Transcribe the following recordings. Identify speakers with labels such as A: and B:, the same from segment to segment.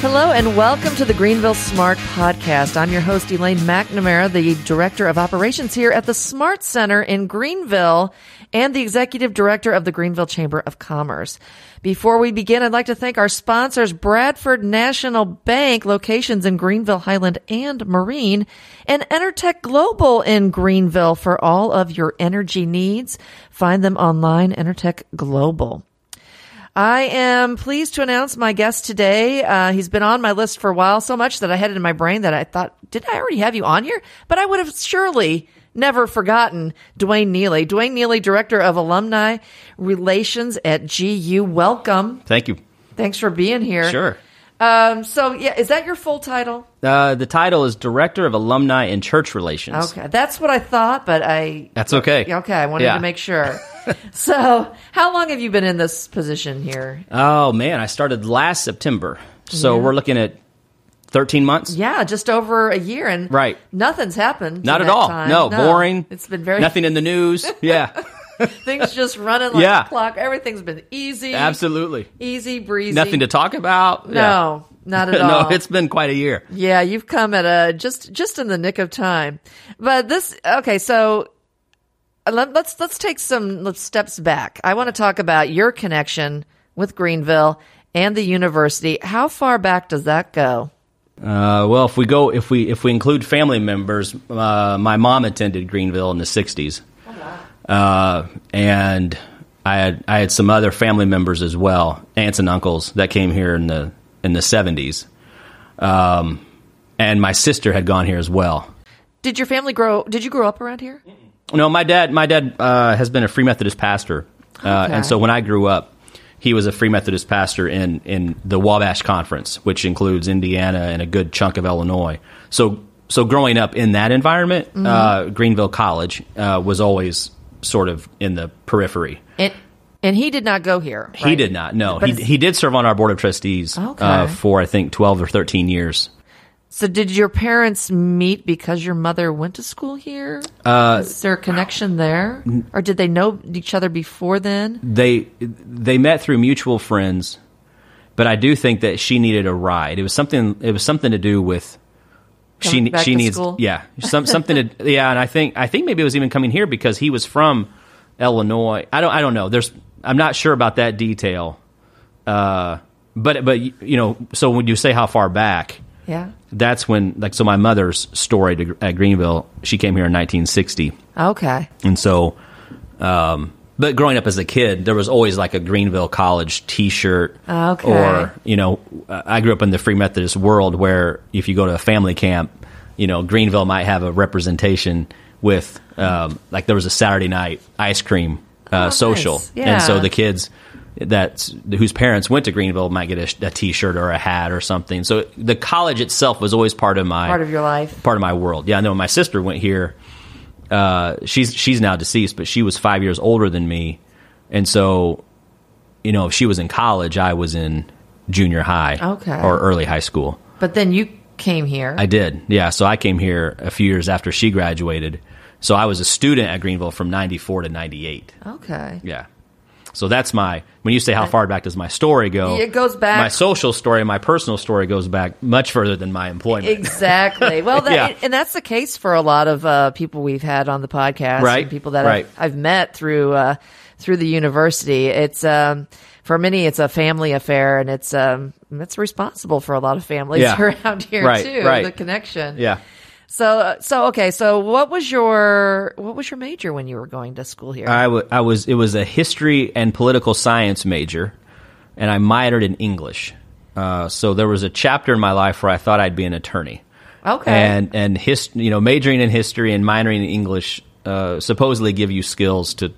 A: Hello and welcome to the Greenville Smart Podcast. I'm your host, Elaine McNamara, the Director of Operations here at the Smart Center in Greenville and the Executive Director of the Greenville Chamber of Commerce. Before we begin, I'd like to thank our sponsors, Bradford National Bank, locations in Greenville, Highland, and Marine, and Enertech Global in Greenville for all of your energy needs. Find them online, Enertech Global. I am pleased to announce my guest today. Uh, he's been on my list for a while, so much that I had it in my brain that I thought, did I already have you on here? But I would have surely never forgotten Dwayne Neely. Dwayne Neely, Director of Alumni Relations at GU. Welcome.
B: Thank you.
A: Thanks for being here.
B: Sure.
A: Um, so, yeah, is that your full title?
B: Uh, the title is Director of Alumni and Church Relations.
A: Okay, that's what I thought, but I.
B: That's okay.
A: Okay, I wanted
B: Yeah.
A: to make sure. so, how long have you been in this position here?
B: Oh, man. I started last September. So
A: Yeah.
B: we're looking at 13 months?
A: Yeah, just over a year, and
B: Right.
A: nothing's happened.
B: Not at all.
A: time.
B: No, boring.
A: It's been very
B: Nothing in the news. Yeah,
A: things just running like
B: Yeah.
A: a clock. Everything's been easy,
B: absolutely.
A: easy breezy.
B: Nothing to talk about.
A: No, not at all.
B: no, it's been quite a year.
A: yeah, you've come at a just just in the nick of time. But this okay, so uh, let, let's let's take some let's steps back. I want to talk about your connection with Greenville and the university. How far back does that go?
B: Uh, well, if we go, if we if we include family members, uh, my mom attended Greenville in the '60s, uh, and I had I had some other family members as well, aunts and uncles that came here in the in the '70s, um, and my sister had gone here as well.
A: Did your family grow? Did you grow up around here?
B: No, my dad my dad uh, has been a Free Methodist pastor, uh,
A: Okay.
B: and so when I grew up. He was a Free Methodist pastor in, in the Wabash Conference, which includes Indiana and a good chunk of Illinois. So, so growing up in that environment, uh, Greenville College uh, was always sort of in the periphery.
A: And and he did not go here.
B: He did not. No,
A: But
B: he he did serve on our board of trustees
A: Okay.
B: uh, for I think twelve or thirteen years.
A: So, did your parents meet because your mother went to school here?
B: Uh,
A: Is there a connection there, or did they know each other before then?
B: they they met through mutual friends, but I do think that she needed a ride. It was something. It was something to do with. She she needs
A: school?
B: yeah some something to yeah and I think I think maybe it was even coming here because he was from Illinois. I don't I don't know. There's I'm not sure about that detail. Uh, but but you know so when you say how far back,
A: Yeah.
B: that's when like so my mother's story to, at Greenville. She came here in 1960.
A: Okay.
B: And so, um, but growing up as a kid, there was always like a Greenville College T-shirt,
A: Okay.
B: or you know, I grew up in the Free Methodist world where if you go to a family camp, you know, Greenville might have a representation with um, like there was a Saturday night ice cream uh,
A: Oh,
B: social,
A: nice. Yeah.
B: and so the kids that whose parents went to Greenville might get a, a T-shirt or a hat or something. So the college itself was always part of my
A: Part of your life.
B: part of my world. Yeah, I know my sister went here. Uh, she's she's now deceased, but she was five years older than me, and so, you know, if she was in college, I was in junior high,
A: Okay.
B: or early high school.
A: But then you came here.
B: I did, yeah. So I came here a few years after she graduated. So I was a student at Greenville from '94 to '98.
A: okay.
B: Yeah. So that's my when you say how far back does my story go?
A: It goes back-
B: My social story, my personal story goes back much further than my employment.
A: Exactly. Well, that,
B: Yeah.
A: and that's the case for a lot of uh, people we've had on the podcast,
B: Right.
A: And people that
B: Right.
A: I've, I've met through uh, through the university. It's um, for many, it's a family affair, and it's um, it's responsible for a lot of families
B: Yeah.
A: around here
B: Right,
A: too.
B: right.
A: The connection.
B: Yeah.
A: So, uh, so okay. So, what was your what was your major when you were going to school here?
B: I, w- I was it was a history and political science major, and I minored in English. Uh, so there was a chapter in my life where I thought I'd be an attorney,
A: okay.
B: and and his, you know majoring in history and minoring in English uh, supposedly give you skills to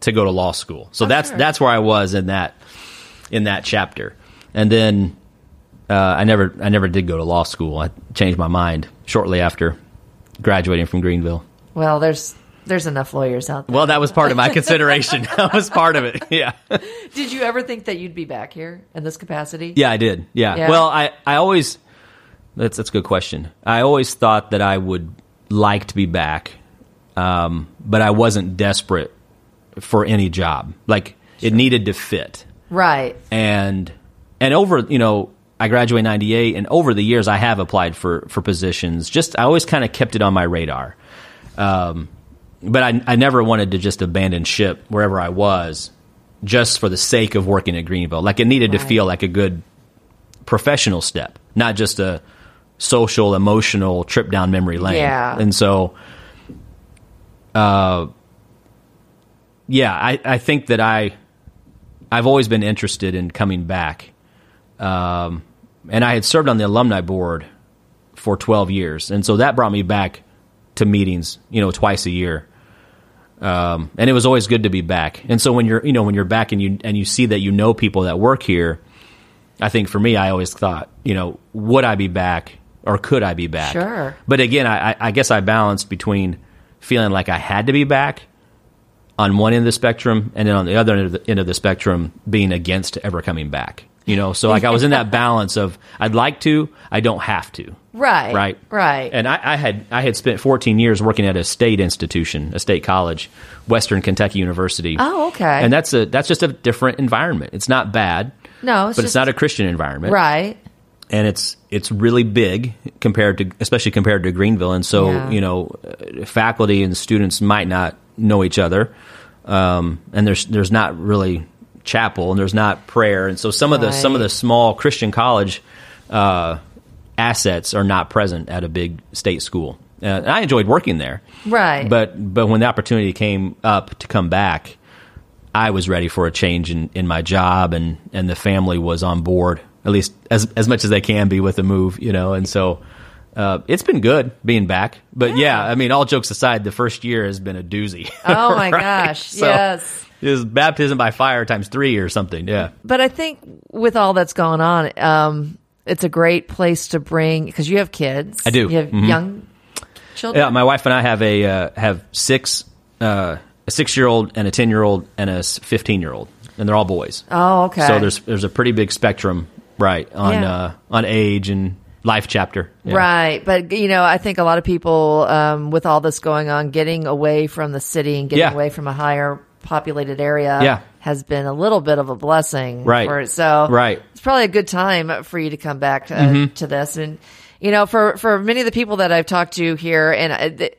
B: to go to law school. So that's
A: Oh, sure.
B: that's where I was in that in that chapter, and then uh, I never I never did go to law school. I changed my mind shortly after graduating from Greenville.
A: well, there's there's enough lawyers out there.
B: Well, that was part of my consideration. that was part of it. Yeah.
A: Did you ever think that you'd be back here in this capacity?
B: Yeah, I did. Yeah.
A: Yeah.
B: Well, I, I always that's that's a good question. I always thought that I would like to be back, um, but I wasn't desperate for any job. Like it needed to fit,
A: Right.
B: and and over you know I graduated '98, and over the years, I have applied for for positions. Just I always kind of kept it on my radar, um, but I, I never wanted to just abandon ship wherever I was, just for the sake of working at Greenville. Like it needed to feel like a good professional step, not just a social, emotional trip down memory lane.
A: Yeah.
B: and so, uh, yeah, I, I think that I I've always been interested in coming back. Um, and I had served on the alumni board for 12 years. And so that brought me back to meetings, you know, twice a year. Um, and it was always good to be back. And so when you're, you know, when you're back and you, and you see that you know people that work here, I think for me, I always thought, you know, would I be back or could I be back?
A: Sure.
B: But again, I, I- I guess I balanced between feeling like I had to be back on one end of the spectrum, and then on the other end of the, end of the spectrum, being against ever coming back. You know, so like I was in that balance of I'd like to, I don't have to.
A: Right.
B: Right.
A: Right.
B: And I, I had I had spent 14 years working at a state institution, a state college, Western Kentucky University.
A: Oh, okay.
B: And that's a that's just a different environment. It's not bad,
A: no, it's
B: but
A: just,
B: it's not a Christian environment
A: right.
B: and it's it's really big compared to especially compared to Greenville and so
A: Yeah.
B: you know faculty and students might not know each other um, and there's there's not really chapel and there's not prayer and so some of the some of the small Christian college uh, assets are not present at a big state school uh, and I enjoyed working there
A: Right.
B: but but when the opportunity came up to come back I was ready for a change in, in my job and, and the family was on board, at least as as much as they can be with the move, you know, and so uh, it's been good being back. But yeah. I mean, all jokes aside, the first year has been a doozy.
A: Oh my
B: Right?
A: gosh.
B: So,
A: yes.
B: Was baptism by fire times three or something. Yeah.
A: But I think with all that's going on, um, it's a great place to bring because you have kids.
B: I do.
A: You have
B: Mhm.
A: young children.
B: Yeah, my wife and I have a uh, have six uh, a six year old and a ten year old and a fifteen year old, and they're all boys.
A: oh, okay.
B: So there's there's a pretty big spectrum, right, on
A: Yeah.
B: uh, on age and life chapter. Yeah.
A: Right. But, you know, I think a lot of people, um, with all this going on, getting away from the city and getting
B: Yeah.
A: away from a higher populated area
B: Yeah.
A: has been a little bit of a blessing.
B: Right.
A: For, so
B: Right.
A: it's probably a good time for you to come back to, to this. And, you know, for, for many of the people that I've talked to here, and I, th-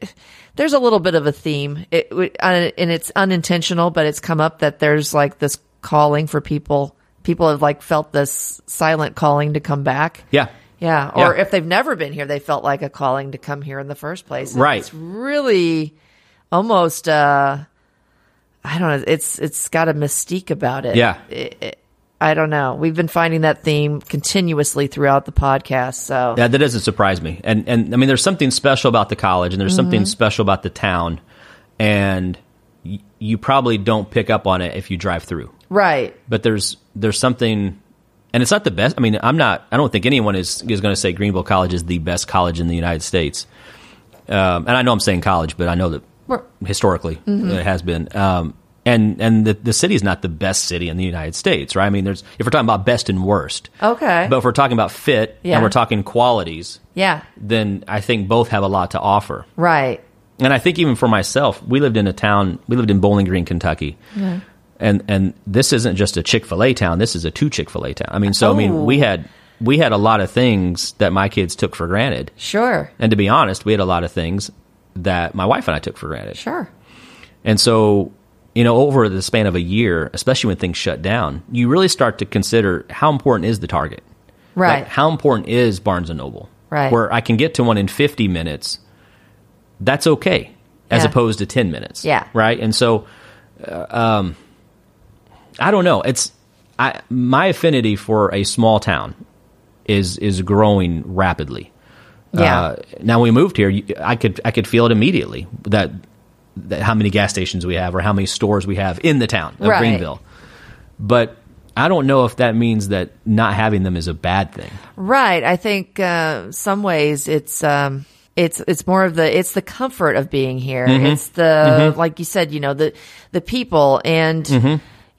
A: there's a little bit of a theme, it, uh, and it's unintentional, but it's come up that there's like this calling for people. People have like felt this silent calling to come back.
B: Yeah.
A: Yeah, or
B: Yeah.
A: if they've never been here, they felt like a calling to come here in the first place. And
B: Right.
A: It's really almost uh I don't know, it's it's got a mystique about it.
B: Yeah.
A: It- it- I don't know. We've been finding that theme continuously throughout the podcast. So
B: Yeah, that doesn't surprise me. And and I mean, there's something special about the college, and there's
A: Mm-hmm.
B: something special about the town, and y- you probably don't pick up on it if you drive through.
A: right.
B: But there's there's something, and it's not the best. I mean, I'm not. I don't think anyone is is going to say Greenville College is the best college in the United States. Um, and I know I'm saying college, but I know that historically
A: Mm-hmm.
B: it has been. Um, and and the the city is not the best city in the United States, right? I mean, there's if we're talking about best and worst.
A: Okay.
B: But if we're talking about fit
A: Yeah.
B: and we're talking qualities,
A: yeah.
B: then I think both have a lot to offer.
A: Right.
B: And I think even for myself, we lived in a town. We lived in Bowling Green, Kentucky, and and this isn't just a Chick Fil A town. This is a two Chick Fil A town. I mean, so I
A: Oh.
B: mean, we had we had a lot of things that my kids took for granted,
A: Sure.
B: and to be honest, we had a lot of things that my wife and I took for granted.
A: Sure.
B: And so, you know, over the span of a year, especially when things shut down, you really start to consider how important is the Target.
A: Right.
B: Like, how important is Barnes and Noble?
A: Right.
B: Where I can get to one in 50 minutes, that's okay, as
A: Yeah.
B: opposed to 10 minutes.
A: Yeah.
B: Right. And so, uh, um, I don't know. It's I my affinity for a small town is is growing rapidly.
A: Yeah.
B: Uh, now we moved here, I could I could feel it immediately that, that how many gas stations we have or how many stores we have in the town of
A: Right.
B: Greenville. But I don't know if that means that not having them is a bad thing.
A: Right. I think uh, some ways it's um, it's it's more of the it's the comfort of being here.
B: Mm-hmm.
A: It's the like you said, you know, the the people and
B: Mm-hmm.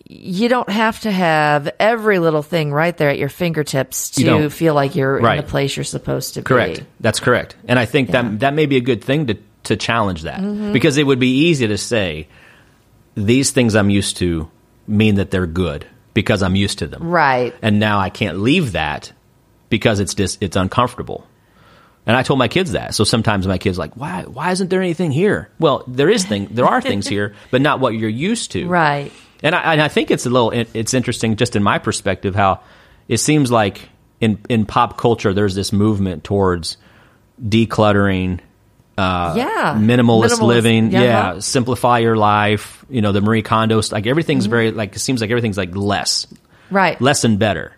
A: You don't have to have every little thing right there at your fingertips to feel like you're
B: Right.
A: in the place you're supposed to
B: Correct.
A: be.
B: That's correct. And I think that that may be a good thing to to challenge that
A: Mm-hmm.
B: because it would be easy to say these things I'm used to mean that they're good because I'm used to them.
A: Right.
B: And now I can't leave that because it's just it's uncomfortable. And I told my kids that. So sometimes my kids are like, why why isn't there anything here? Well, there is thing there are things here, but not what you're used to.
A: Right.
B: And I, and I think it's a little it's interesting just in my perspective how it seems like in in pop culture there's this movement towards decluttering uh,
A: Yeah.
B: minimalist,
A: Minimalist,
B: living
A: yeah.
B: yeah simplify your life you know the marie kondo like everything's very like it seems like everything's like less
A: Right.
B: less and better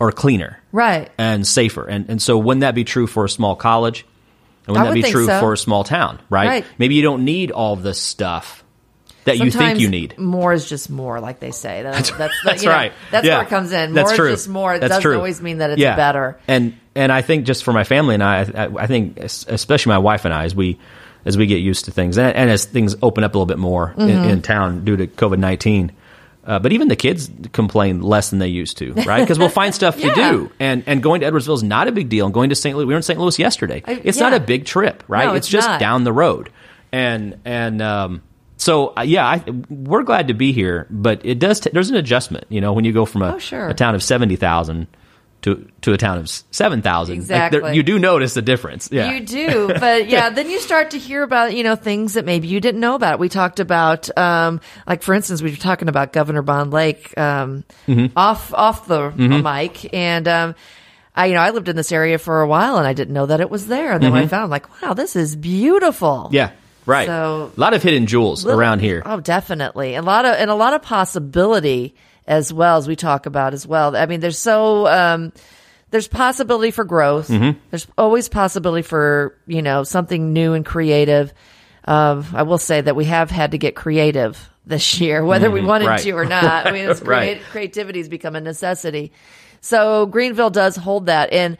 B: or cleaner
A: Right.
B: and safer. And and so wouldn't that be true for a small college? And wouldn't
A: I
B: that
A: would
B: be true
A: so.
B: for a small town, right?
A: Right.
B: Maybe you don't need all the stuff that you think you need.
A: More is just more, like they say. That, that's that's,
B: That's
A: you know,
B: right.
A: That's
B: Yeah.
A: where it comes in.
B: That's
A: more
B: true.
A: is just more. It
B: That's
A: doesn't
B: true.
A: always mean that it's
B: Yeah.
A: better.
B: And and I think just for my family and I, I, I think especially my wife and I, as we as we get used to things and, and as things open up a little bit more
A: Mm-hmm.
B: in, in town due to COVID nineteen. Uh, but even the kids complain less than they used to, right? Because we'll find stuff
A: Yeah.
B: to do, and and going to Edwardsville is not a big deal. And going to St. Louis, we were in St. Louis yesterday.
A: I-
B: it's not a big trip, right?
A: No,
B: it's,
A: it's
B: just
A: not.
B: down the road, and and um, so uh, yeah, I, we're glad to be here. But it does. T- there's an adjustment, you know, when you go from a,
A: Oh, sure.
B: a town of seventy thousand to to a town of seven thousand.
A: Exactly.
B: you do notice the difference. Yeah,
A: You do, but yeah, then you start to hear about you know things that maybe you didn't know about. We talked about, um, like for instance, we were talking about Governor Bond Lake um,
B: Mm-hmm.
A: off off the mic, and um, I you know I lived in this area for a while, and I didn't know that it was there. And then when I found, like, wow, this is beautiful.
B: Mm-hmm. yeah, right.
A: So-
B: a lot of hidden jewels
A: Little-
B: around here.
A: Oh, definitely. A lot of and a lot of possibility as well as we talk about as well. I mean, there's so um, there's possibility for growth.
B: Mm-hmm.
A: There's always possibility for you know something new and creative. Um, I will say that we have had to get creative this year, whether we wanted
B: Mm-hmm. right.
A: to or not. I mean, it's
B: Right.
A: creativity has become a necessity. So Greenville does hold that, and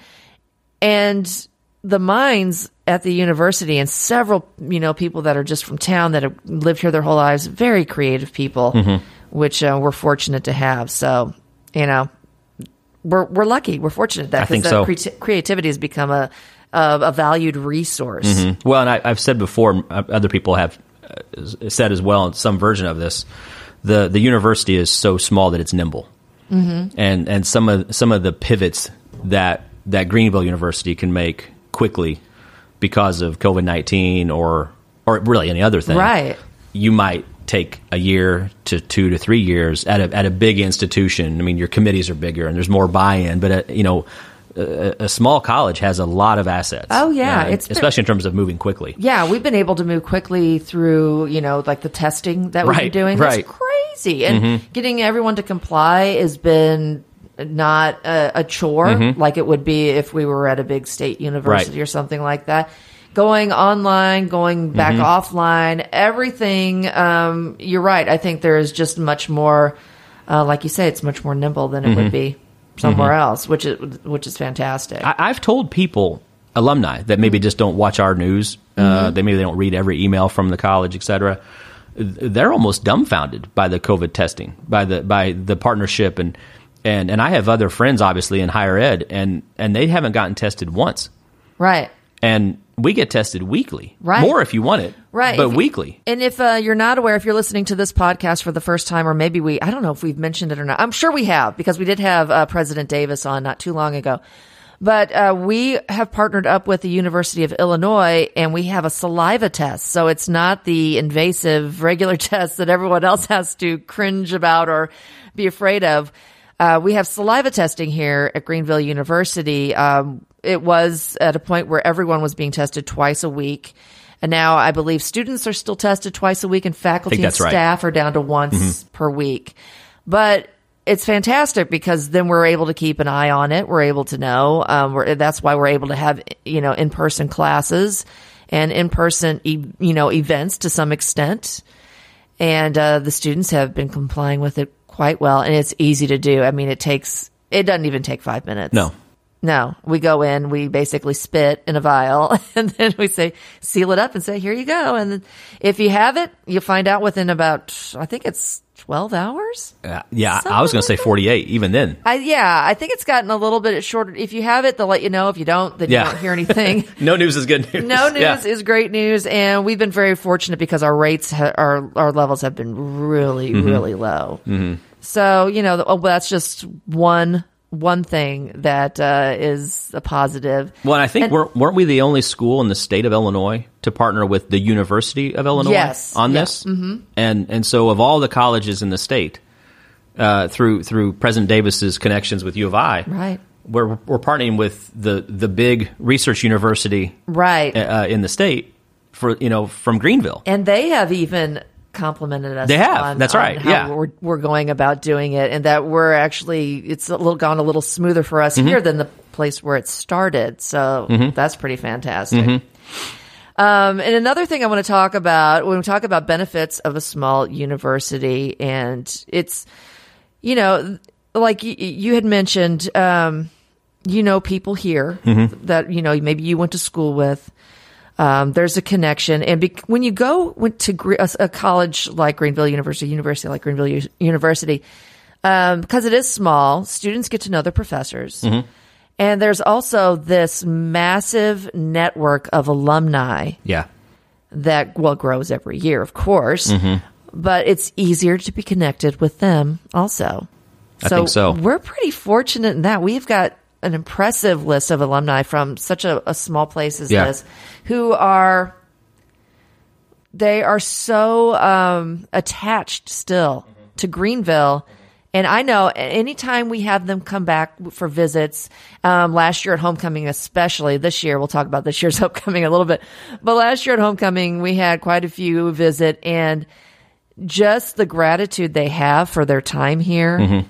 A: and the minds at the university and several you know people that are just from town that have lived here their whole lives very creative people
B: Mm-hmm.
A: which uh, we're fortunate to have so you know we're we're lucky we're fortunate that because
B: so.
A: creati- creativity has become a a, a valued resource
B: Well, and I, I've said before, uh, other people have uh, said as well in some version of this. The the university is so small that it's nimble, mm-hmm. and and some of some of the pivots that that Greenville University can make quickly because of COVID nineteen or or really any other thing,
A: Right.
B: You might take a year to two to three years at a at a big institution. I mean, your committees are bigger and there's more buy in, but uh, you know. A, a small college has a lot of assets.
A: Oh, yeah. It's-
B: especially in terms of moving quickly.
A: yeah we've been able to move quickly through you know like the testing that we've been doing
B: right. Mm-hmm.
A: It's crazy and getting everyone to comply has been not a, a chore
B: Mm-hmm.
A: like it would be if we were at a big state university
B: Right.
A: or something like that going online going back
B: Mm-hmm.
A: offline everything um, you're right i think there is just much more uh, like you say it's much more nimble than it
B: Mm-hmm.
A: would be somewhere else which is which is fantastic
B: I, I've told people, alumni, that maybe just don't watch our news. Uh, they maybe they don't read every email from the college, et cetera. They're almost dumbfounded by the COVID testing, by the by the partnership, and and and I have other friends, obviously, in higher ed, and and they haven't gotten tested once,
A: right
B: and we get tested weekly,
A: Right.
B: More if you want it,
A: Right.
B: But
A: If-
B: weekly.
A: And if uh, you're not aware, if you're listening to this podcast for the first time, or maybe we, I don't know if we've mentioned it or not. I'm sure we have because we did have uh, President Davis on not too long ago. But uh, we have partnered up with the University of Illinois and we have a saliva test. So it's not the invasive regular test that everyone else has to cringe about or be afraid of. Uh, we have saliva testing here at Greenville University. Um, it was at a point where everyone was being tested twice a week. And now I believe students are still tested twice a week and faculty and
B: that's right.
A: staff are down to once per week. But it's fantastic because then we're able to keep an eye on it. We're able to know. Um, we're, that's why we're able to have, you know, in-person classes and in-person, e- you know, events to some extent. And, uh, the students have been complying with it quite well. And it's easy to do. I mean, it takes, it doesn't even take five minutes.
B: No.
A: No, we go in, we basically spit in a vial, and then we say, seal it up and say, here you go. And if you have it, you'll find out within about, I think it's 12 hours.
B: Uh, yeah, I was going to say 48, even then.
A: I, yeah, I think it's gotten a little bit shorter. If you have it, they'll let you know. If you don't, then
B: Yeah.
A: you don't hear anything.
B: No news is good news.
A: no news
B: Yeah.
A: is great news. And we've been very fortunate because our rates, ha- our, our levels have been really,
B: Mm-hmm.
A: really low. So, you know, oh, that's just one, one thing that uh, is a positive.
B: Well, and I think
A: And-
B: weren't, weren't we the only school in the state of Illinois to partner with the University of Illinois
A: Yes.
B: on
A: Yeah.
B: this? Mm-hmm. And and so of all the colleges in the state, uh, through through President Davis's connections with U of I,
A: Right.
B: we're we're partnering with the the big research university
A: Right.
B: uh, in the state for you know from Greenville.
A: And they have even complimented us.
B: They have.
A: on-
B: That's
A: on
B: right.
A: How
B: Yeah.
A: we're, we're going about doing it, and that we're actually it's a little gone a little smoother for us
B: Mm-hmm.
A: here than the place where it started. So that's pretty fantastic.
B: Mm-hmm.
A: Um, and another thing I want to talk about when we talk about benefits of a small university, and it's you know like you, you had mentioned. Um, you know people here
B: Mm-hmm.
A: that you know maybe you went to school with um, there's a connection. And be- when you go went to a, a college like greenville university university like greenville U- university um, because it is small students get to know their professors. Mm-hmm. And there's also this massive network of alumni
B: Yeah.
A: that well grows every year of course mm-hmm. but it's easier to be connected with them also.
B: I think so.
A: we're pretty fortunate in that. We've got an impressive list of alumni from such a, a small place as
B: Yeah.
A: this who are they are so um, attached still to Greenville. And I know anytime we have them come back for visits, um, last year at homecoming, especially this year, we'll talk about this year's homecoming a little bit. But last year at homecoming, we had quite a few visit and just the gratitude they have for their time here. It,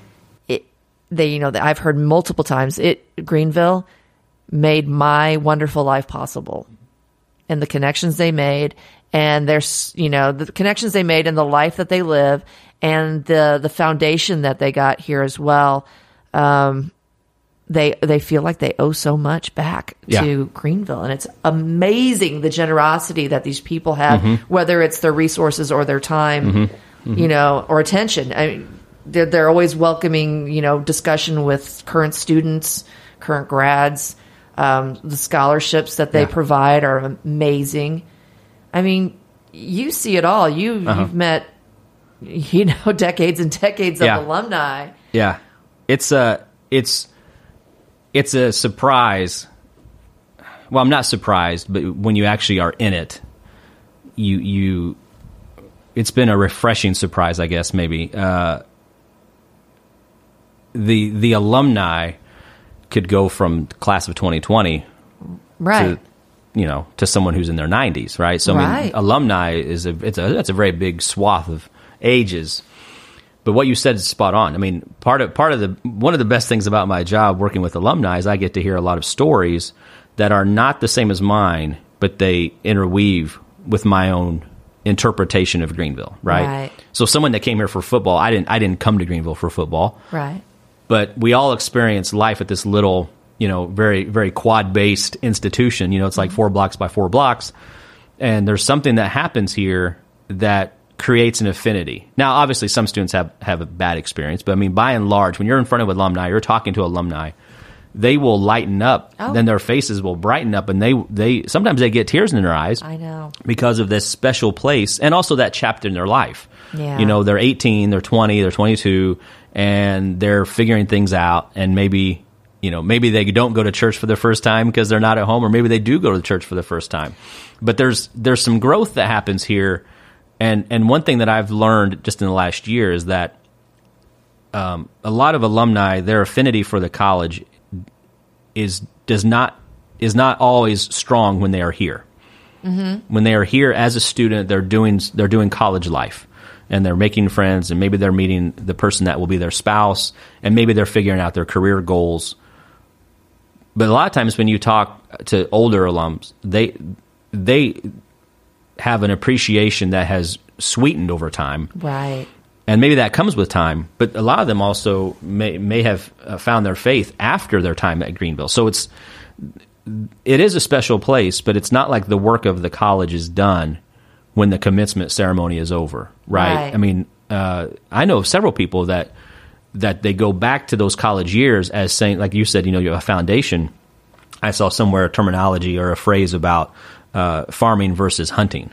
A: they, you know, that I've heard multiple times. It Greenville made my wonderful life possible, and the connections they made, and there's, you know, the connections they made, and the life that they live, and the the foundation that they got here as well. Um, they they feel like they owe so much back
B: Yeah.
A: to Greenville, and it's amazing the generosity that these people have, whether it's their resources or their time, you know, or attention. I mean, they're they're always welcoming, you know, discussion with current students, current grads. Um, the scholarships that they
B: Yeah.
A: provide are amazing. I mean, you see it all. You you've met, you know, decades and decades of alumni.
B: Yeah, it's a it's it's a surprise. Well, I'm not surprised, but when you actually are in it, you you it's been a refreshing surprise, I guess. Maybe uh, the the alumni could go from class of 2020
A: Right.
B: to you know to someone who's in their 90s, right? So I mean,
A: Right.
B: alumni is a it's a that's a very big swath of ages. But what you said is spot on. I mean, part of part of the one of the best things about my job working with alumni is I get to hear a lot of stories that are not the same as mine, but they interweave with my own interpretation of Greenville, right?
A: Right.
B: So someone that came here for football, I didn't I didn't come to Greenville for football
A: right.
B: But we all experience life at this little, you know, very very quad based institution. You know, it's like mm-hmm. four blocks by four blocks, and there's something that happens here that creates an affinity. Now, obviously, some students have have a bad experience, but I mean, by and large, when you're in front of alumni, you're talking to alumni. They will lighten up,
A: Oh.
B: then their faces will brighten up, and they they sometimes they get tears in their eyes
A: I know.
B: because of this special place and also that chapter in their life.
A: Yeah.
B: You know, they're 18, they're 20, they're 22, and they're figuring things out. And maybe, you know, maybe they don't go to church for the first time because they're not at home, or maybe they do go to church for the first time. But there's there's some growth that happens here. And and one thing that I've learned just in the last year is that um, a lot of alumni, their affinity for the college is does not is not always strong when they are here when they are here as a student, they're doing they're doing college life, and they're making friends, and maybe they're meeting the person that will be their spouse, and maybe they're figuring out their career goals. But a lot of times, when you talk to older alums, they they have an appreciation that has sweetened over time,
A: Right.
B: and maybe that comes with time. But a lot of them also may may have uh, found their faith after their time at Greenville. So it's it is a special place, but it's not like the work of the college is done when the commencement ceremony is over, right?
A: Right.
B: I mean, uh, I know several people that that they go back to those college years as saying, like you said, you know, you have a foundation. I saw somewhere a terminology or a phrase about uh, farming versus hunting,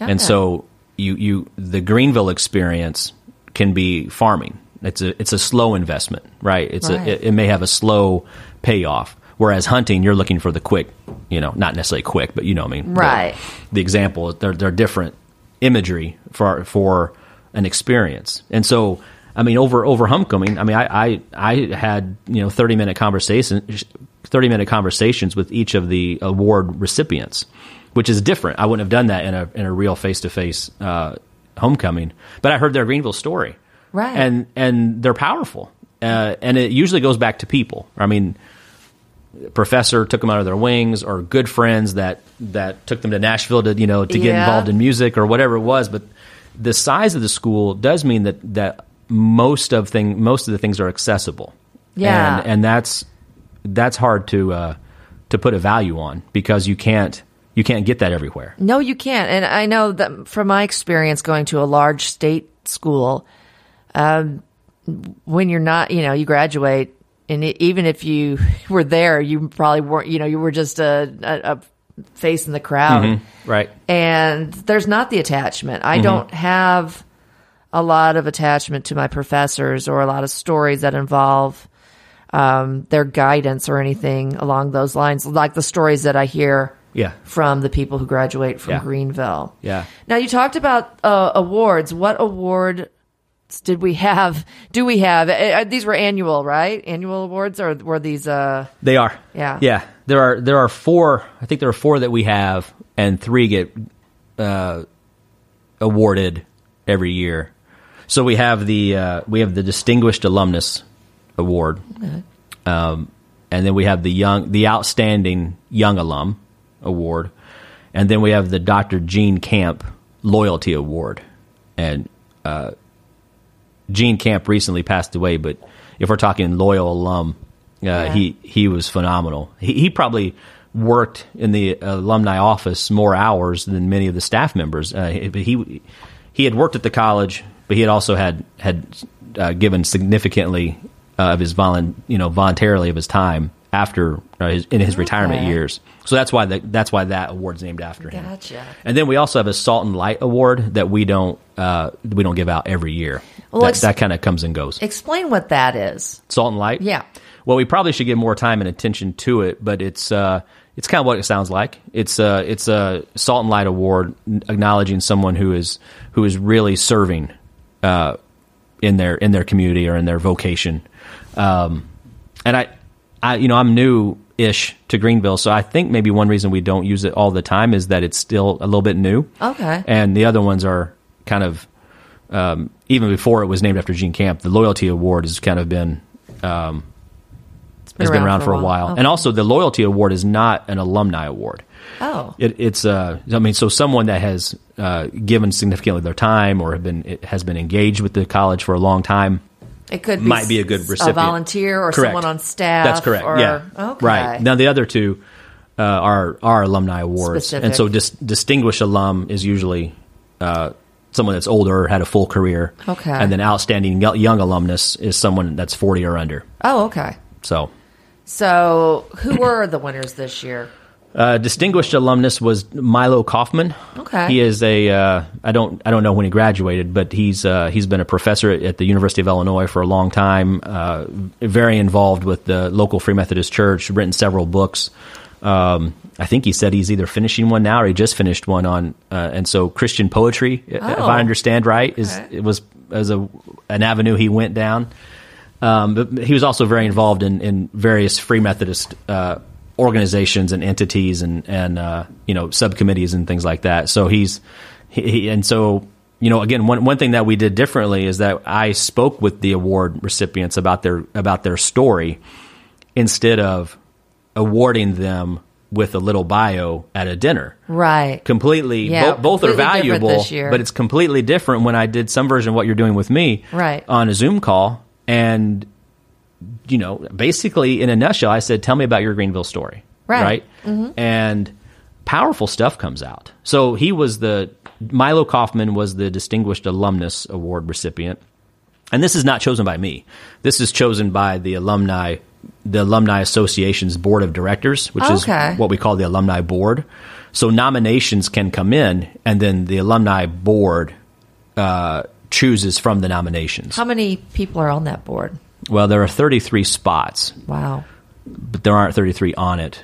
B: and so you you the Greenville experience can be farming. It's a it's a slow investment, right? It's
A: Right.
B: a it, it may have a slow payoff. Whereas hunting, you're looking for the quick, you know, not necessarily quick, but you know, what I mean, the-
A: Right.
B: The, example, they're they're different imagery for for an experience, and so I mean, over over homecoming, I mean, I I, I had you know 30 minute conversations, 30 minute conversations with each of the award recipients, which is different. I wouldn't have done that in a in a real face to face homecoming, but I heard their Greenville story,
A: Right.
B: And and they're powerful, uh, and it usually goes back to people. I mean, professor took them out of their wings, or good friends that that took them to Nashville to you know to get
A: Yeah.
B: involved in music or whatever it was. But the size of the school does mean that that most of thing most of the things are accessible.
A: Yeah.
B: and, and that's that's hard to uh, to put a value on because you can't you can't get that everywhere.
A: No, you can't. And I know that from my experience going to a large state school, um, when you're not, you know, you graduate, and it, even if you were there, you probably weren't, you know, you were just a, a, a face in the crowd.
B: Right.
A: And there's not the attachment. I don't have a lot of attachment to my professors or a lot of stories that involve um, their guidance or anything along those lines, like the stories that I hear
B: Yeah.
A: from the people who graduate from
B: Yeah.
A: Greenville.
B: Yeah.
A: Now you talked about uh, awards. What awards did we have? Do we have? Uh, uh, these were annual, right? Annual awards, or were these? Uh,
B: They are.
A: Yeah.
B: Yeah. There are there are four. I think there are four that we have, and three get uh, awarded every year. So we have the uh, we have the Distinguished Alumnus Award, um, and then we have the young the Outstanding Young Alum Award, and then we have the Dr. Gene Camp Loyalty Award, and uh, Gene Camp recently passed away, but if we're talking loyal alum, uh, he he was phenomenal. He, he probably worked in the alumni office more hours than many of the staff members. Uh, he- but he he had worked at the college, but he had also had had uh, given significantly uh, of his volun you know voluntarily of his time after uh, his, in his retirement years. So that's why the, that's why that award's named after him.
A: Gotcha.
B: And then we also have a Salt and Light Award that we don't uh, we don't give out every year.
A: Well,
B: that
A: ex-
B: that kind of comes and goes.
A: explain what that is.
B: Salt and Light.
A: Yeah.
B: Well, we probably should give more time and attention to it, but it's uh, it's kind of what it sounds like. It's uh, it's a Salt and Light Award acknowledging someone who is who is really serving uh, in their in their community or in their vocation. Um, and I, I you know I'm new ish to Greenville, so I think maybe one reason we don't use it all the time is that it's still a little bit new.
A: Okay.
B: And the other ones are kind of um, even before it was named after Gene Camp. The Loyalty Award has kind of been um, has been around for a while,
A: Okay.
B: and also the Loyalty Award is not an alumni award.
A: Oh.
B: It, it's uh, I mean, so someone that has uh, given significantly their time or have been has been engaged with the college for a long time.
A: It could be
B: might be a good recipient.
A: A volunteer or
B: Correct.
A: someone on staff.
B: That's correct.
A: Or,
B: yeah.
A: Okay.
B: Right. Now the other two uh, are are alumni awards,
A: Specific.
B: and so dis- distinguished alum is usually uh, someone that's older, had a full career.
A: Okay.
B: And then outstanding young alumnus is someone that's forty or under.
A: oh, okay.
B: So.
A: So, who were the winners this year?
B: Uh, distinguished alumnus was Milo Kaufmann.
A: Okay.
B: he is a uh, I don't I don't know when he graduated, but he's uh, he's been a professor at, at the University of Illinois for a long time. Uh, very involved with the local Free Methodist Church. Written several books. Um, I think he said he's either finishing one now or he just finished one on. Uh, and so Christian poetry, if
A: Oh.
B: I understand right, is
A: Okay.
B: it was as a an avenue he went down. Um, but he was also very involved in, in various Free Methodist uh, organizations and entities and and uh, you know subcommittees and things like that. So he's he, he- and so you know again one one thing that we did differently is that I spoke with the award recipients about their about their story instead of awarding them with a little bio at a dinner
A: Right.
B: completely
A: Yeah,
B: bo- both are
A: completely different
B: valuable but it's completely different when i did some version of what you're doing with me
A: Right.
B: on a zoom call and you know basically in a nutshell i said tell me about your greenville story
A: Right. Mm-hmm.
B: and powerful stuff comes out so he was the milo kaufmann was the distinguished alumnus award recipient and this is not chosen by me. This is chosen by the alumni, the alumni association's board of directors, which
A: Okay.
B: is what we call the alumni board. So nominations can come in, and then the alumni board uh, chooses from the nominations.
A: How many people are on that board?
B: Well, there are 33 spots,
A: Wow.
B: but there aren't 33 on it.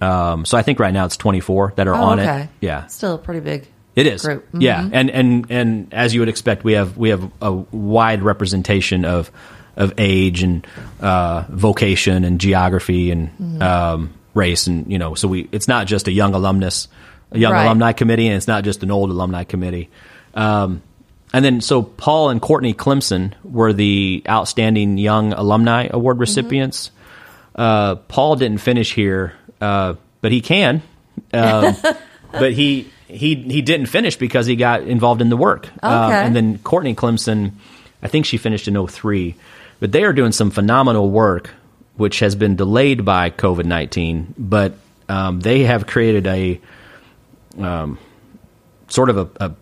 B: Um, so I think right now it's 24 that are
A: Oh,
B: on
A: okay.
B: it. Yeah,
A: Still pretty big.
B: it is.
A: Group.
B: Yeah, and and and as you would expect, we have we have a wide representation of of age and uh, vocation and geography and um, race and you know. So we it's not just a young alumnus, a young
A: Right.
B: alumni committee, and it's not just an old alumni committee. Um, and then so Paul and Courtney Klimson were the outstanding young alumni award recipients. Uh, Paul didn't finish here, uh, but he can. Um, but he he he didn't finish because he got involved in the work. Um,
A: Okay.
B: and then Courtney Klimson, I think she finished in 03. But they are doing some phenomenal work, which has been delayed by COVID 19. But um, they have created a um, sort of a, a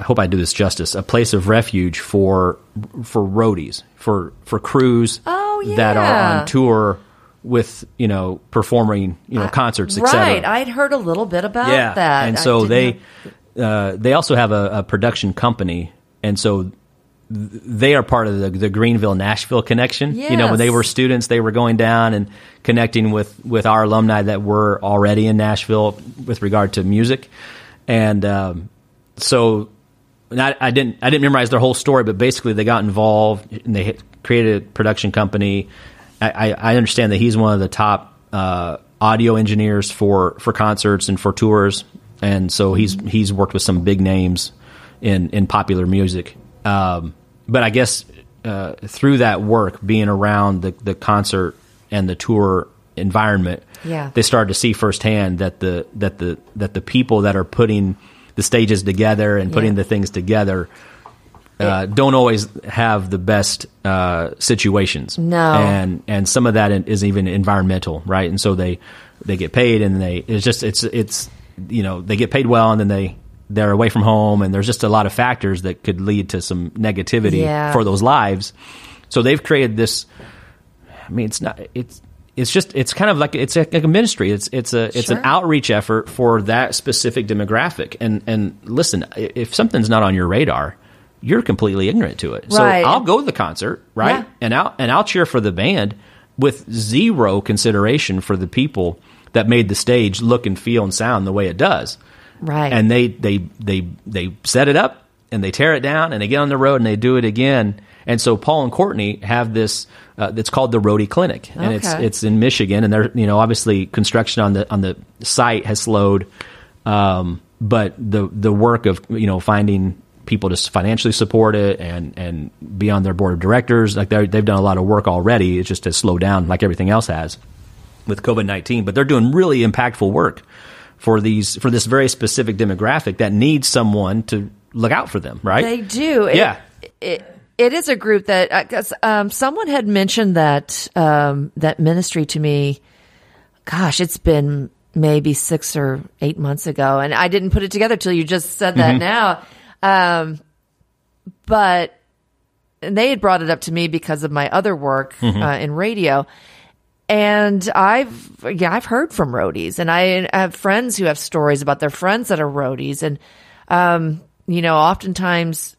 B: I hope I do this justice, a place of refuge for for roadies, for for crews
A: Oh,
B: that are on tour with, you know, performing, you know, concerts, etc.
A: Right. I'd heard a little bit about
B: Yeah,
A: that.
B: and so they uh, they also have a, a production company, and so th- they are part of the, the Greenville Nashville connection. You know, when they were students, they were going down and connecting with with our alumni that were already in Nashville with regard to music, and um, so. I, I didn't. I didn't memorize their whole story, but basically, they got involved and they created a production company. I, I, I understand that he's one of the top uh, audio engineers for, for concerts and for tours, and so he's he's worked with some big names in in popular music. Um, but I guess uh, through that work, being around the the concert and the tour environment,
A: Yeah.
B: they started to see firsthand that the that the that the people that are putting the stages together and putting
A: Yeah.
B: the things together uh, don't always have the best uh, situations.
A: No.
B: and and some of that is even environmental, right? And so they they get paid, and they it's just it's it's you know they get paid well, and then they they're away from home, and there's just a lot of factors that could lead to some negativity
A: Yeah.
B: for those lives. So they've created this. I mean, it's not it's. It's just it's kind of like it's like a ministry. It's it's a it's an outreach effort for that specific demographic. And and listen, if something's not on your radar, you're completely ignorant to it.
A: Right.
B: So I'll go to the concert, right?
A: Yeah.
B: And I'll and I'll cheer for the band with zero consideration for the people that made the stage look and feel and sound the way it does.
A: Right.
B: And they they they they set it up and they tear it down and they get on the road and they do it again. And so Paul and Courtney have this. Uh, it's called the Roadie Clinic, and it's
A: Okay.
B: it's in Michigan, and they're you know obviously construction on the on the site has slowed, um, but the the work of you know finding people to financially support it and and be on their board of directors like they they've done a lot of work already. It's just has slowed down like everything else has with COVID nineteen, but they're doing really impactful work for these for this very specific demographic that needs someone to look out for them, right?
A: They do.
B: Yeah.
A: It, it is a group that because um, someone had mentioned that um, that ministry to me. Gosh, it's been maybe six or eight months ago, and I didn't put it together till you just said that now. Um, but and they had brought it up to me because of my other work uh, in radio. And I've yeah I've heard from roadies, and I have friends who have stories about their friends that are roadies, and um, you know, oftentimes,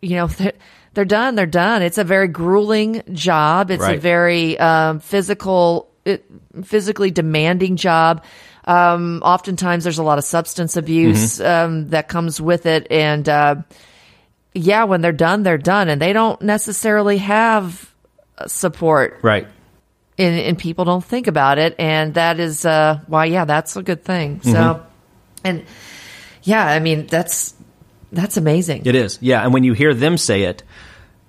A: you know, they're, done. They're done. It's a very grueling job. It's a very um, physical, it, physically demanding job. Um, oftentimes, there's a lot of substance abuse um, that comes with it, and uh, yeah, when they're done, they're done, and they don't necessarily have uh, support
B: right.
A: and, and people don't think about it and that is uh why yeah that's a good thing so
B: Mm-hmm.
A: and yeah i mean that's that's amazing
B: It is, yeah. And when you hear them say it,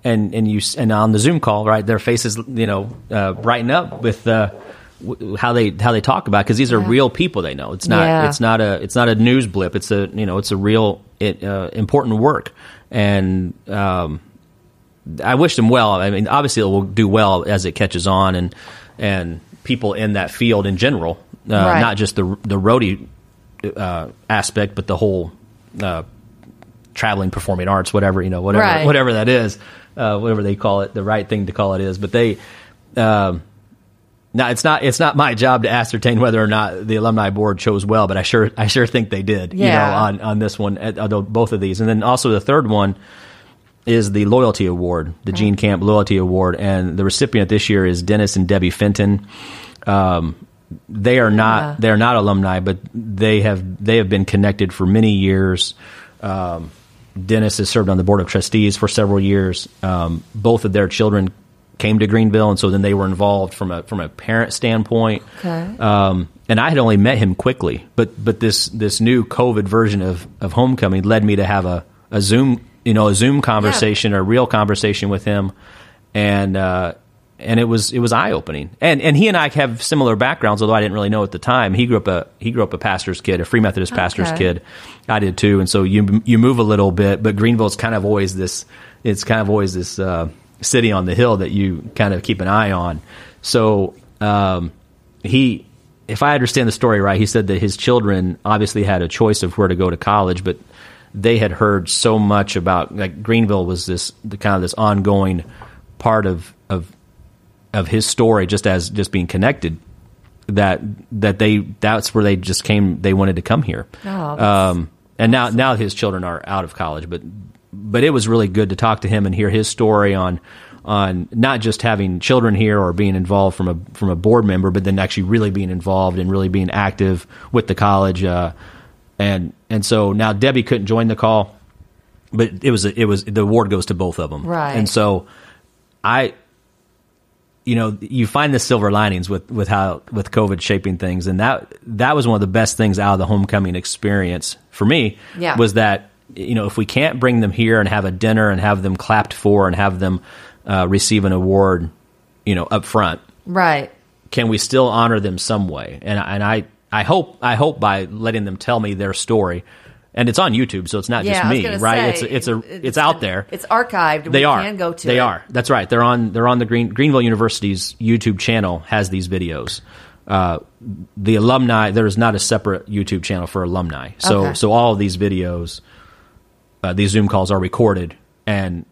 B: and and you and on the Zoom call, right, their faces, you know, uh, brighten up with uh, w- how they how they talk about because these are
A: Yeah.
B: real people they know. It's not
A: Yeah.
B: it's not a it's not a news blip. It's a you know it's a real it, uh, important work, and um, I wish them well. I mean, obviously, it will do well as it catches on, and and people in that field in general, uh,
A: Right.
B: not just the the roadie uh, aspect, but the whole uh, traveling performing arts, whatever you know, whatever
A: Right.
B: whatever that is, uh, whatever they call it, the right thing to call it is. But they. Um, now it's not it's not my job to ascertain whether or not the alumni board chose well, but I sure I sure think they did. You know,
A: Yeah.
B: on on this one, although both of these, and then also the third one is the Loyalty Award, the Gene Camp Loyalty Award, and the recipient this year is Dennis and Debbie Fenton. Um, they are not
A: Yeah.
B: they're not alumni, but they have they have been connected for many years. Um, Dennis has served on the board of trustees for several years. Um, both of their children came to Greenville, and so then they were involved from a from a parent standpoint.
A: Okay.
B: Um, and I had only met him quickly, but but this this new COVID version of of homecoming led me to have a, a Zoom you know a Zoom conversation or a real conversation with him, and uh, and it was it was eye opening. And and he and I have similar backgrounds, although I didn't really know at the time. He grew up a he grew up a pastor's kid, a Free Methodist pastor's kid. I did too, and so you you move a little bit, but Greenville's kind of always this. It's kind of always this uh, city on the hill that you kind of keep an eye on. So um, he, if I understand the story right, he said that his children obviously had a choice of where to go to college, but they had heard so much about like Greenville was this the kind of this ongoing part of of of his story, just as just being connected that that they that's where they just came they wanted to come here.
A: Oh,
B: um, and now now his children are out of college but but it was really good to talk to him and hear his story on on not just having children here or being involved from a from a board member but then actually really being involved and really being active with the college uh, and and so now Debbie couldn't join the call but it was it was the award goes to both of them.
A: Right.
B: and so I you know you find the silver linings with with how with covid shaping things and that that was one of the best things out of the homecoming experience for me
A: Yeah.
B: was that you know if we can't bring them here and have a dinner and have them clapped for and have them uh, receive an award you know up front
A: Right.
B: can we still honor them some way and and I I hope I hope by letting them tell me their story and it's on YouTube so it's not
A: Yeah,
B: just me right
A: say,
B: it's a it's, a out there
A: It's archived.
B: they
A: we
B: are.
A: can go to
B: they
A: it.
B: are. That's right. They're on. They're on the Green, Greenville University's YouTube channel. Has these videos. Uh, the alumni. There is not a separate YouTube channel for alumni. So
A: Okay.
B: so all of these videos, uh, these Zoom calls are recorded and.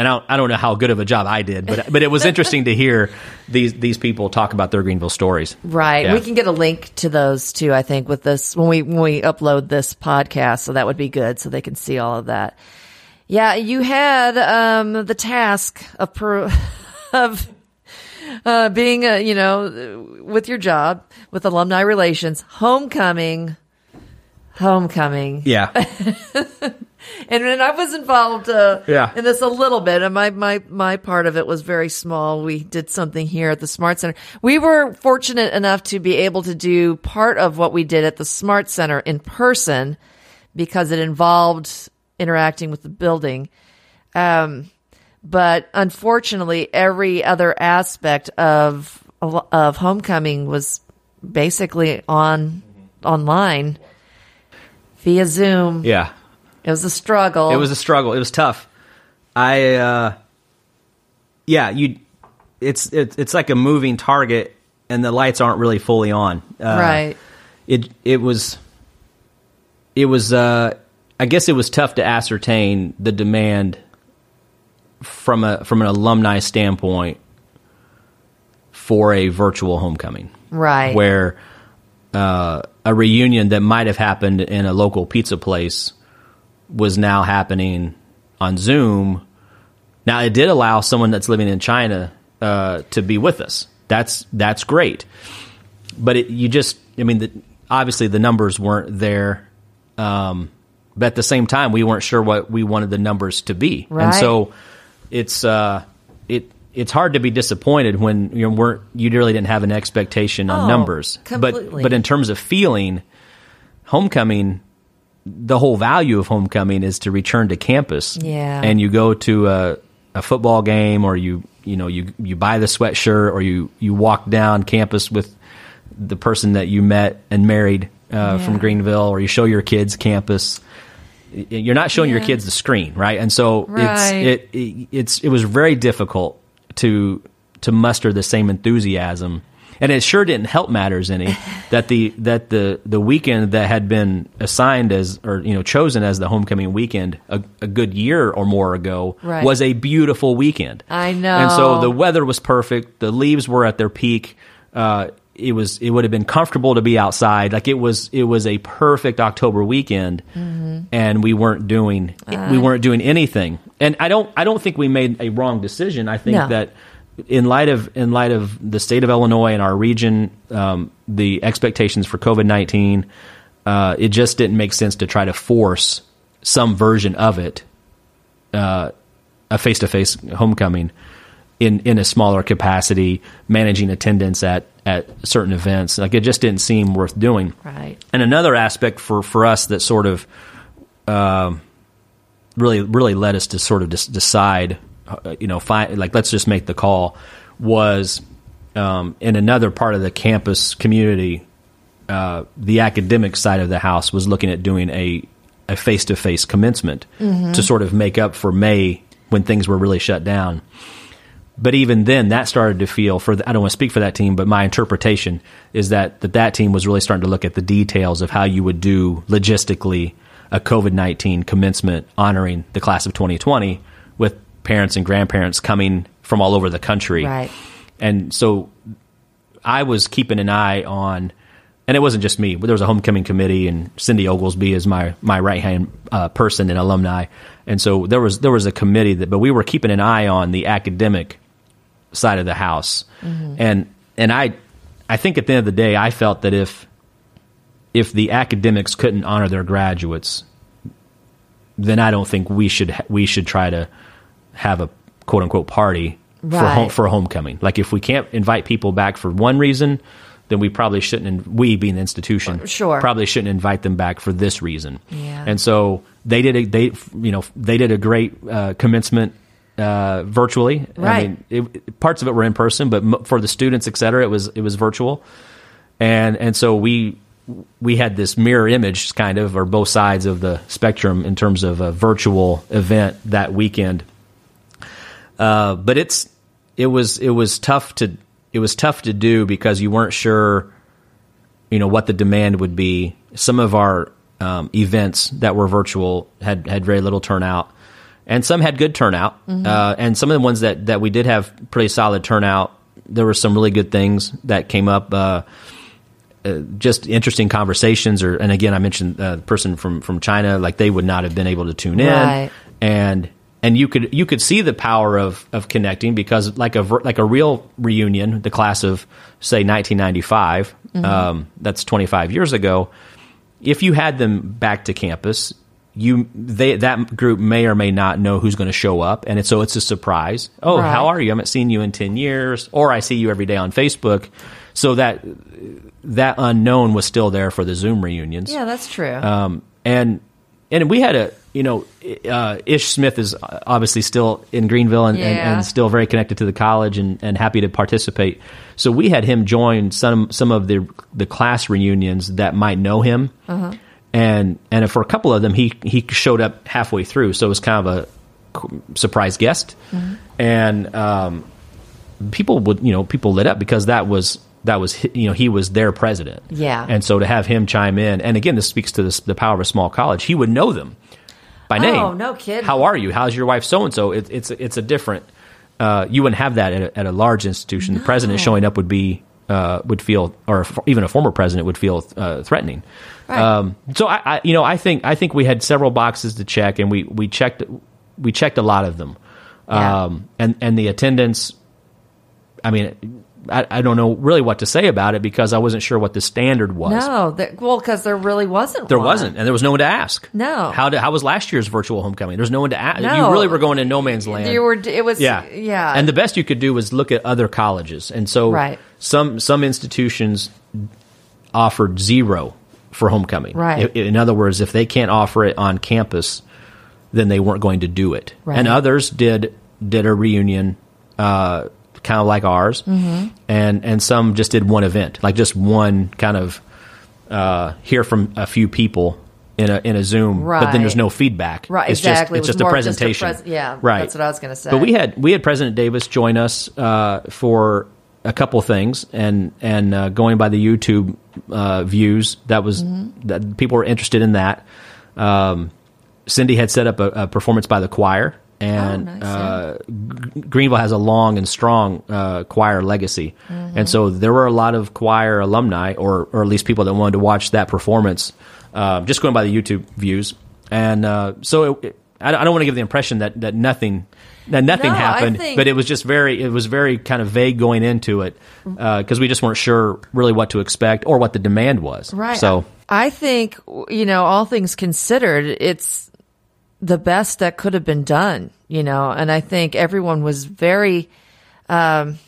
B: And I don't, I don't know how good of a job I did, but but it was interesting to hear these these people talk about their Greenville stories.
A: Right.
B: Yeah.
A: We can get a link to those too, I think, with this when we when we upload this podcast, so that would be good so they can see all of that. Yeah, you had um the task of pro- of uh being a, you know, with your job with alumni relations, homecoming homecoming.
B: Yeah,
A: And then I was involved uh,
B: Yeah.
A: in this a little bit, and my, my my part of it was very small. We did something here at the Smart Center. We were fortunate enough to be able to do part of what we did at the Smart Center in person because it involved interacting with the building. Um, but unfortunately, every other aspect of of homecoming was basically on online via Zoom.
B: yeah.
A: It was a struggle.
B: It was a struggle. It was tough. I, uh, yeah, you, it's it's it's like a moving target, and the lights aren't really fully on. Uh,
A: right.
B: It it was, it was. Uh, I guess it was tough to ascertain the demand from a from an alumni standpoint for a virtual homecoming
A: Right.
B: where uh, a reunion that might have happened in a local pizza place was now happening on Zoom. Now it did allow someone that's living in China uh, to be with us. That's that's great, but it, you just I mean the, obviously the numbers weren't there. Um, but at the same time, we weren't sure what we wanted the numbers to be, and so it's uh, it it's hard to be disappointed when you weren't you really didn't have an expectation on
A: Oh,
B: numbers.
A: completely.
B: But but in terms of feeling, homecoming, the whole value of homecoming is to return to campus.
A: Yeah.
B: and you go to a, a football game, or you you know you you buy the sweatshirt, or you you walk down campus with the person that you met and married uh, from Greenville, or you show your kids campus. You're not showing your kids the screen, right? And so
A: Right.
B: it's it, it it's it was very difficult to to muster the same enthusiasm. And it sure didn't help matters any that the that the the weekend that had been assigned as or you know chosen as the homecoming weekend a, a good year or more ago
A: Right.
B: was a beautiful weekend.
A: I know.
B: And so the weather was perfect. The leaves were at their peak. Uh, it was it would have been comfortable to be outside. Like it was it was a perfect October weekend, and we weren't doing we weren't doing anything. And I don't I don't think we made a wrong decision. I think
A: No.
B: that in light of in light of the state of Illinois and our region, um, the expectations for COVID nineteen, uh, it just didn't make sense to try to force some version of it, uh, a face to face homecoming, in in a smaller capacity, managing attendance at at certain events. Like it just didn't seem worth doing.
A: Right.
B: And another aspect for, for us that sort of um, really really led us to sort of decide, uh, you know, find, like let's just make the call was um, in another part of the campus community. Uh, the academic side of the house was looking at doing a a face to face commencement to sort of make up for May when things were really shut down but even then that started to feel for the, I don't want to speak for that team but my interpretation is that, that that team was really starting to look at the details of how you would do logistically a COVID-19 commencement honoring the class of 2020 with parents and grandparents coming from all over the country
A: Right.
B: and so I was keeping an eye on, and it wasn't just me. But there was a homecoming committee, and Cindy Oglesby is my my right hand uh, person and alumni, and so there was there was a committee that. But we were keeping an eye on the academic side of the house, and and I I think at the end of the day, I felt that if if the academics couldn't honor their graduates, then I don't think we should we should try to have a quote unquote party for home, for homecoming. Like if we can't invite people back for one reason, then we probably shouldn't. We being the institution,
A: Sure.
B: probably shouldn't invite them back for this reason.
A: Yeah.
B: And so they did a they you know they did a great uh, commencement uh, virtually. I
A: Right.
B: mean, it, parts of it were in person, but mo- for the students, et cetera, it was it was virtual. And and so we we had this mirror image kind of or both sides of the spectrum in terms of a virtual event that weekend uh, but it's it was it was tough to it was tough to do because you weren't sure you know what the demand would be. Some of our um, events that were virtual had had very little turnout and some had good turnout. Uh, and some of the ones that that we did have pretty solid turnout there were some really good things that came up uh, uh, just interesting conversations or and again I mentioned uh, the person from from China like they would not have been able to tune in.
A: Right.
B: and and you could you could see the power of of connecting because like a like a real reunion the class of say 1995 um, that's 25 years ago if you had them back to campus you they that group may or may not know who's going to show up and it's, so it's a surprise. Oh
A: Right.
B: how are you? I haven't seen you in 10 years or i see you every day on facebook. So that that unknown was still there for the zoom reunions.
A: Yeah, that's true.
B: um, and and we had a you know uh, Ish Smith is obviously still in Greenville and, and,
A: Yeah.
B: and still very connected to the college and, and happy to participate. So we had him join some some of the the class reunions that might know him,
A: Uh-huh.
B: and and for a couple of them he he showed up halfway through, so it was kind of a surprise guest,
A: Mm-hmm.
B: and um, people would you know people lit up because that was that was you know he was their president
A: Yeah.
B: and so to have him chime in and again this speaks to this, the power of a small college he would know them by name
A: Oh, no kidding.
B: how are you how's your wife so and so it's it's a different uh, you wouldn't have that at a, at a large institution the president showing up would be uh, would feel or even a former president would feel uh, threatening
A: Right.
B: um, so I, I you know I think I think we had several boxes to check and we we checked we checked a lot of them
A: Yeah.
B: um, and and the attendance I mean, I, I don't know really what to say about it because I wasn't sure what the standard was.
A: no, there, well, because there really wasn't.
B: There
A: one.
B: wasn't, and there was no one to ask.
A: No.
B: How did, how was last year's virtual homecoming? There's no one to ask.
A: No.
B: You really were going in no man's land.
A: You were. It was.
B: yeah,
A: Yeah.
B: And the best you could do was look at other colleges, and so
A: Right.
B: some some institutions offered zero for homecoming.
A: Right.
B: I- In, other words, if they can't offer it on campus, then they weren't going to do it.
A: Right.
B: And others did did a reunion, uh, kind of like ours,
A: Mm-hmm.
B: and and some just did one event, like just one kind of uh, hear from a few people in a in a Zoom, but then there's no feedback.
A: Right,
B: It's
A: exactly.
B: Just, it's just a
A: more just a
B: presentation.
A: pres- yeah,
B: right.
A: that's what I was gonna say.
B: But we had we had President Davis join us uh, for a couple things, and and uh, going by the YouTube uh, views, that was
A: Mm-hmm.
B: that people were interested in that. Um, Cindy had set up a, a performance by the choir and
A: Oh, nice,
B: uh, G- Greenville has a long and strong uh, choir legacy,
A: Mm-hmm.
B: and so there were a lot of choir alumni, or or at least people that wanted to watch that performance, uh, just going by the YouTube views, and uh, so it, it- I don't want to give the impression that that nothing. That nothing
A: No,
B: happened,
A: think-
B: but it was just very, it was very kind of vague going into it because we just weren't sure really what to expect or what the demand was.
A: Right.
B: So
A: I think, you know, all things considered, it's the best that could have been done, you know, and I think everyone was very, um,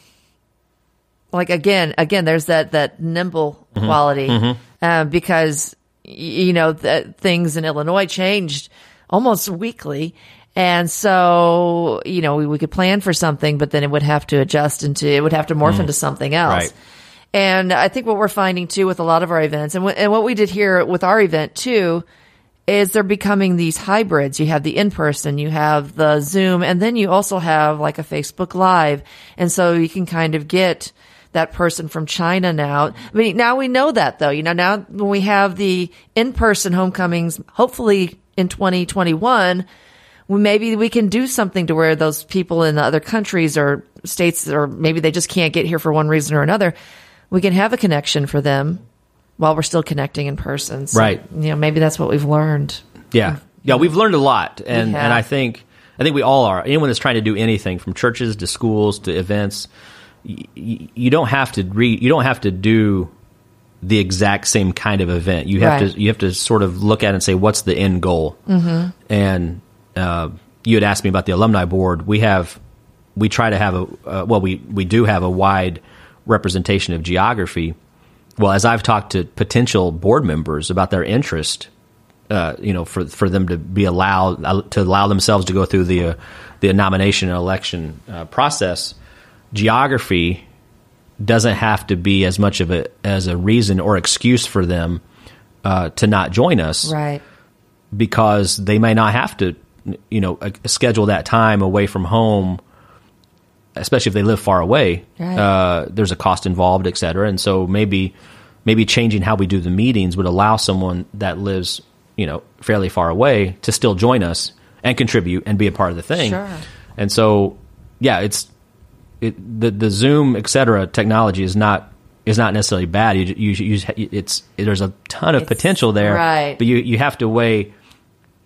A: like again, again, there's that, that nimble quality, uh, because, you know, that things in Illinois changed almost weekly. And so, you know, we, we could plan for something, but then it would have to adjust into, it would have to morph into something else.
B: Right.
A: And I think what we're finding too with a lot of our events, and, w- and what we did here with our event too, is they're becoming these hybrids. You have the in person, you have the Zoom, and then you also have like a Facebook Live. And so you can kind of get that person from China now. I mean, now we know that though. You know, now when we have the in person homecomings, hopefully in 2021, well, maybe we can do something to where those people in the other countries or states, or maybe they just can't get here for one reason or another. We can have a connection for them while we're still connecting in person. So,
B: Right.
A: You know, maybe that's what we've learned.
B: Yeah, yeah, we've learned a lot, and and I think I think we all are. Anyone that's trying to do anything, from churches to schools to events, y- y- you don't have to re, you don't have to do the exact same kind of event. You have
A: Right.
B: to you have to sort of look at it and say what's the end goal. Mm-hmm. And uh, you had asked me about the alumni board. We have we try to have a uh, well we we do have a wide representation of geography. Well, as I've talked to potential board members about their interest uh, you know, for for them to be allowed uh, to allow themselves to go through the uh, the nomination and election uh, process. Geography doesn't have to be as much of a as a reason or excuse for them uh, to not join us
A: Right.
B: because they may not have to, you know, uh, schedule that time away from home, especially if they live far away.
A: Right.
B: Uh, there's a cost involved, et cetera, and so maybe maybe changing how we do the meetings would allow someone that lives, you know, fairly far away to still join us and contribute and be a part of the thing.
A: Sure.
B: And so, yeah, it's it, the the Zoom, et cetera, technology is not is not necessarily bad. You you, you it's there's a ton of
A: It's-
B: potential there,
A: right.
B: But you you have to weigh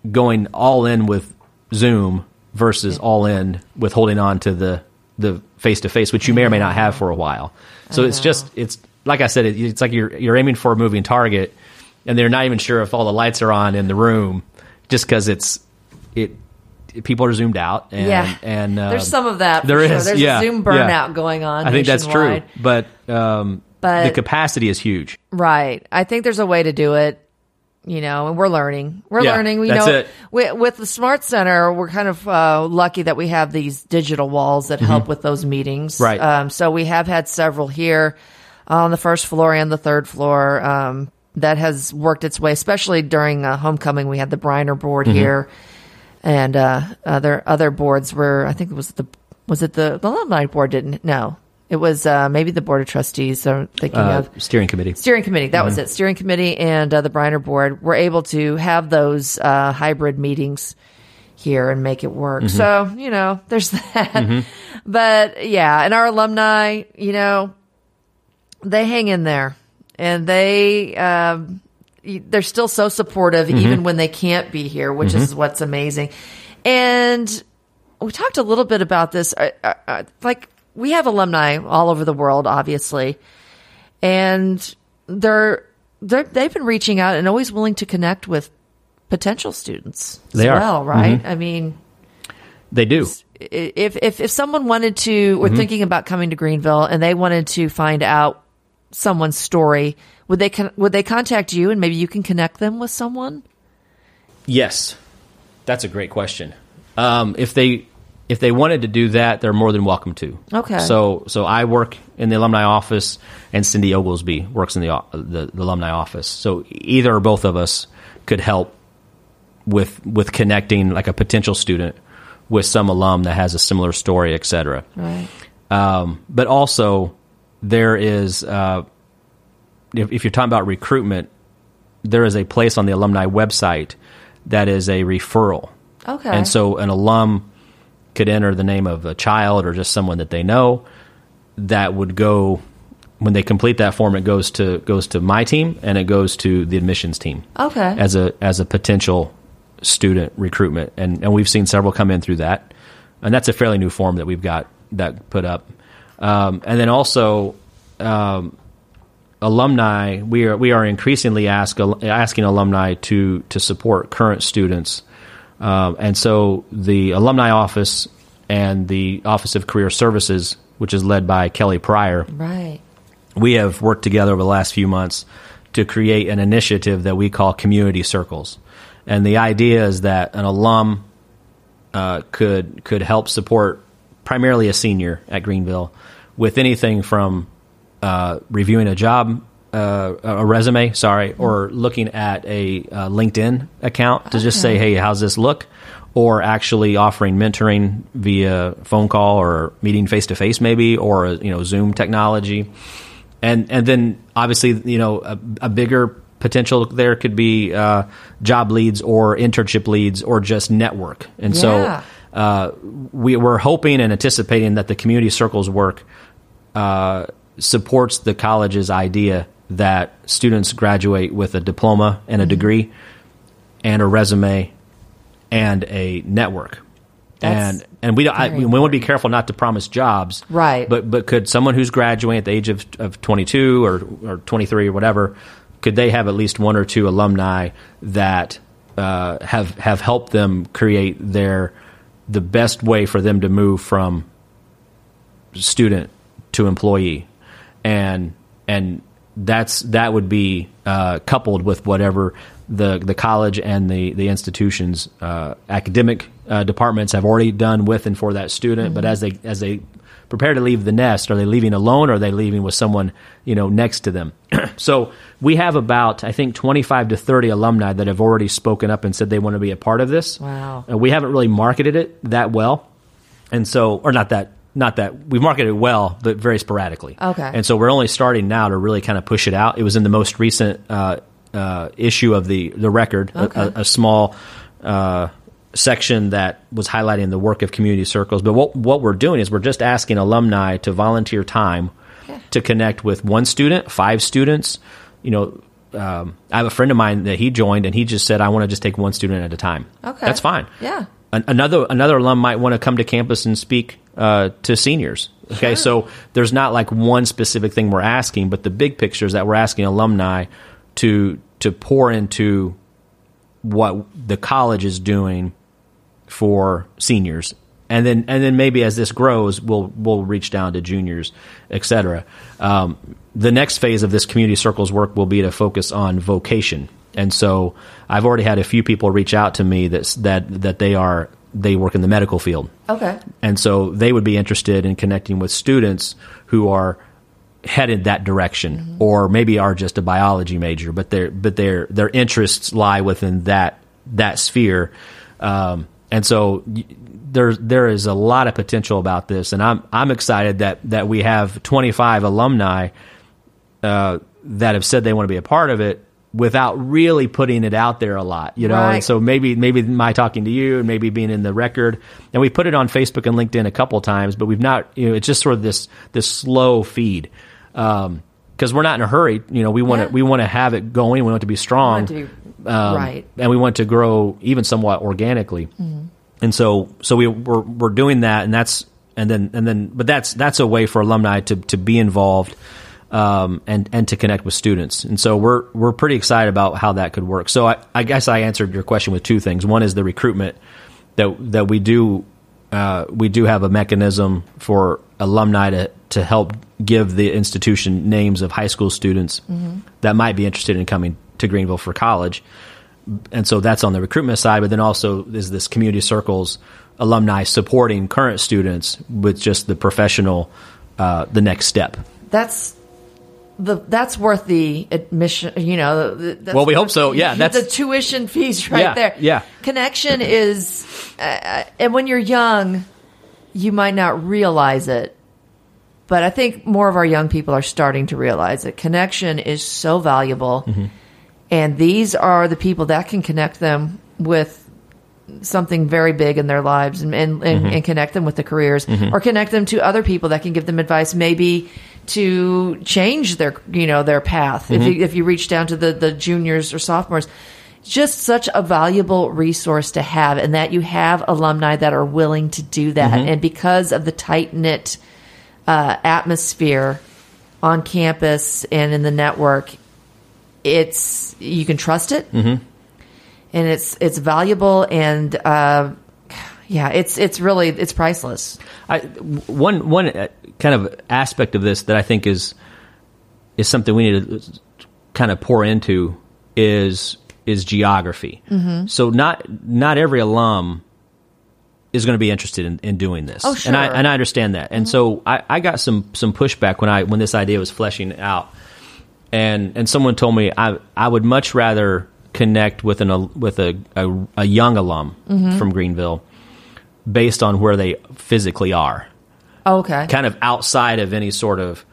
B: going all in with Zoom versus all in with holding on to the the face to face, which you may or may not have for a while. So it's just it's like I said, it, it's like you're you're aiming for a moving target, and they're not even sure if all the lights are on in the room, just because it's it. People are zoomed out, and
A: Yeah.
B: and uh,
A: There's some of that.
B: there is,
A: sure. There's
B: yeah,
A: a Zoom
B: yeah.
A: burnout going on.
B: I think that's true, but um,
A: But-
B: the capacity is huge.
A: Right. I think there's a way to do it, you know, and we're learning. We're
B: Yeah,
A: learning. We
B: that's
A: know,
B: it.
A: With, the Smart Center, we're kind of uh, lucky that we have these digital walls that help with those meetings.
B: Mm-hmm. Right.
A: Um, so we have had several here on the first floor and the third floor. Um, that has worked its way, especially during uh, homecoming. We had the Briner board
B: Mm-hmm.
A: here, and uh, other other boards were. I think it was the was it the the alumni board didn't no. It was uh, maybe the board of trustees. I'm thinking
B: Uh,
A: of.
B: steering committee.
A: steering committee. That was it. Steering committee and uh, the briner board were able to have those uh, hybrid meetings here and make it work. So you know there's that. But yeah and our alumni you know they hang in there. And they um, they're still so supportive even when they can't be here which is what's amazing. And we talked a little bit about this. Uh, uh, uh, like we have alumni all over the world obviously and they're, they're they've been reaching out and always willing to connect with potential students as
B: They are.
A: well, right? I mean,
B: They do.
A: if if if someone wanted to, or thinking about coming to Greenville, and they wanted to find out someone's story, would they con- would they contact you, and maybe you can connect them with someone?
B: Yes, that's a great question. Um, if they if they wanted to do that, they're more than welcome to.
A: Okay.
B: So so I work in the alumni office, and Cindy Oglesby works in the the, the alumni office. So either or both of us could help with with connecting like a potential student with some alum that has a similar story, et cetera.
A: Right.
B: Um, but also, there is, uh, if, if you're talking about recruitment, there is a place on the alumni website that is a referral.
A: Okay.
B: And so an alum could enter the name of a child or just someone that they know that would go when they complete that form it goes to goes to my team and it goes to the admissions team.
A: Okay.
B: as a as a potential student recruitment. And and we've seen several come in through that. And that's a fairly new form that we've got that put up. Um, and then also um, alumni we are we are increasingly ask, asking alumni to to support current students um, and so the alumni office and the office of career services which is led by kelly pryor
A: right.
B: we have worked together over the last few months to create an initiative that we call community circles and the idea is that an alum uh, could could help support primarily a senior at greenville with anything from uh, reviewing a job uh, a resume sorry or looking at a uh, linkedin account to just say hey how's this look? Or actually offering mentoring via phone call or meeting face to face maybe or you know zoom technology. And and then obviously you know a, a bigger potential there could be uh, job leads or internship leads or just network. And
A: Yeah.
B: so uh, we, we're hoping and anticipating that the community circles work uh, supports the college's idea that students graduate with a diploma and a
A: Mm-hmm.
B: degree and a resume and a network.
A: That's
B: and and we don't, I, we want to be careful not to promise jobs,
A: Right.
B: But but could someone who's graduating at the age of, of 22 or or 23 or whatever, could they have at least one or two alumni that uh, have have helped them create their the best way for them to move from student to employee, and and that's that would be uh, coupled with whatever the the college and the the institutions uh, academic uh, departments have already done with and for that student. But as they as they prepare to leave the nest, are they leaving alone or are they leaving with someone you know next to them? so we have about I think twenty five to thirty alumni that have already spoken up and said they want to be a part of this.
A: Wow.
B: Uh, we haven't really marketed it that well and so or not that not that we've marketed it well but very sporadically
A: Okay.
B: and so we're only starting now to really kind of push it out it was in the most recent uh, uh, issue of the the record a-
A: Okay.
B: a, a small uh, section that was highlighting the work of community circles but what what we're doing is we're just asking alumni to volunteer time to connect with one student five students you know um, I have a friend of mine that he joined, and he just said, "I want to just take one student at a time."
A: Okay.
B: that's fine.
A: Yeah.
B: An- another another alum might want to come to campus and speak uh, to seniors. Okay, so there's not like one specific thing we're asking, but the big picture is that we're asking alumni to to pour into what the college is doing for seniors, and then and then maybe as this grows, we'll we'll reach down to juniors, et cetera. Um, the next phase of this community circles work will be to focus on vocation, and so I've already had a few people reach out to me that that that they are they work in the medical field,
A: Okay.
B: and so they would be interested in connecting with students who are headed that direction or maybe are just a biology major but their but their their interests lie within that that sphere. Um, and so there there is a lot of potential about this. And I'm I'm excited that that we have 25 alumni uh, that have said they want to be a part of it without really putting it out there a lot, you know.
A: Right.
B: And so maybe maybe my talking to you and maybe being in the record, and we put it on Facebook and LinkedIn a couple times, but we've not. You know, it's just sort of this this slow feed because we're not in a hurry. You know, we want
A: Yeah.
B: to we want to have it going. We want it to be strong,
A: to be-
B: um,
A: right.
B: and we want to grow even somewhat organically. And so so we we're, we're doing that, and that's and then and then but that's that's a way for alumni to to be involved um, and and to connect with students. And so we're we're pretty excited about how that could work. So I, I guess I answered your question with two things. One is the recruitment that that we do uh, we do have a mechanism for alumni to to help give the institution names of high school students that might be interested in coming to Greenville for college. And so that's on the recruitment side, but then also is this community circles alumni supporting current students with just the professional uh, the next step.
A: That's the that's worth the admission. You know, the- that's
B: Well, we hope so.
A: the-
B: Yeah, that's-
A: the tuition fees right
B: Yeah,
A: there.
B: yeah.
A: connection is, uh, and when you're young, you might not realize it. But I think more of our young people are starting to realize that connection is so valuable,
B: Mm-hmm.
A: and these are the people that can connect them with something very big in their lives and and, and,
B: Mm-hmm.
A: and connect them with the careers or connect them to other people that can give them advice maybe to change their you know their path if
B: Mm-hmm.
A: you if you reach down to the the juniors or sophomores just such a valuable resource to have and that you have alumni that are willing to do that
B: Mm-hmm.
A: and because of the tight knit uh, atmosphere on campus and in the network it's you can trust it
B: Mm-hmm.
A: and it's it's valuable and uh, yeah it's it's really it's priceless
B: I, one one kind of aspect of this that I think is is something we need to kind of pour into is is geography.
A: Mm-hmm.
B: So not not every alum is going to be interested in, in doing this.
A: Oh,
B: And I
A: sure. Mm-hmm.
B: and I understand that. And so I, I got some some pushback when I when this idea was fleshing out. And and someone told me I I would much rather connect with an with a a, a young alum
A: Mm-hmm.
B: from Greenville based on where they physically are
A: okay
B: kind of outside of any sort of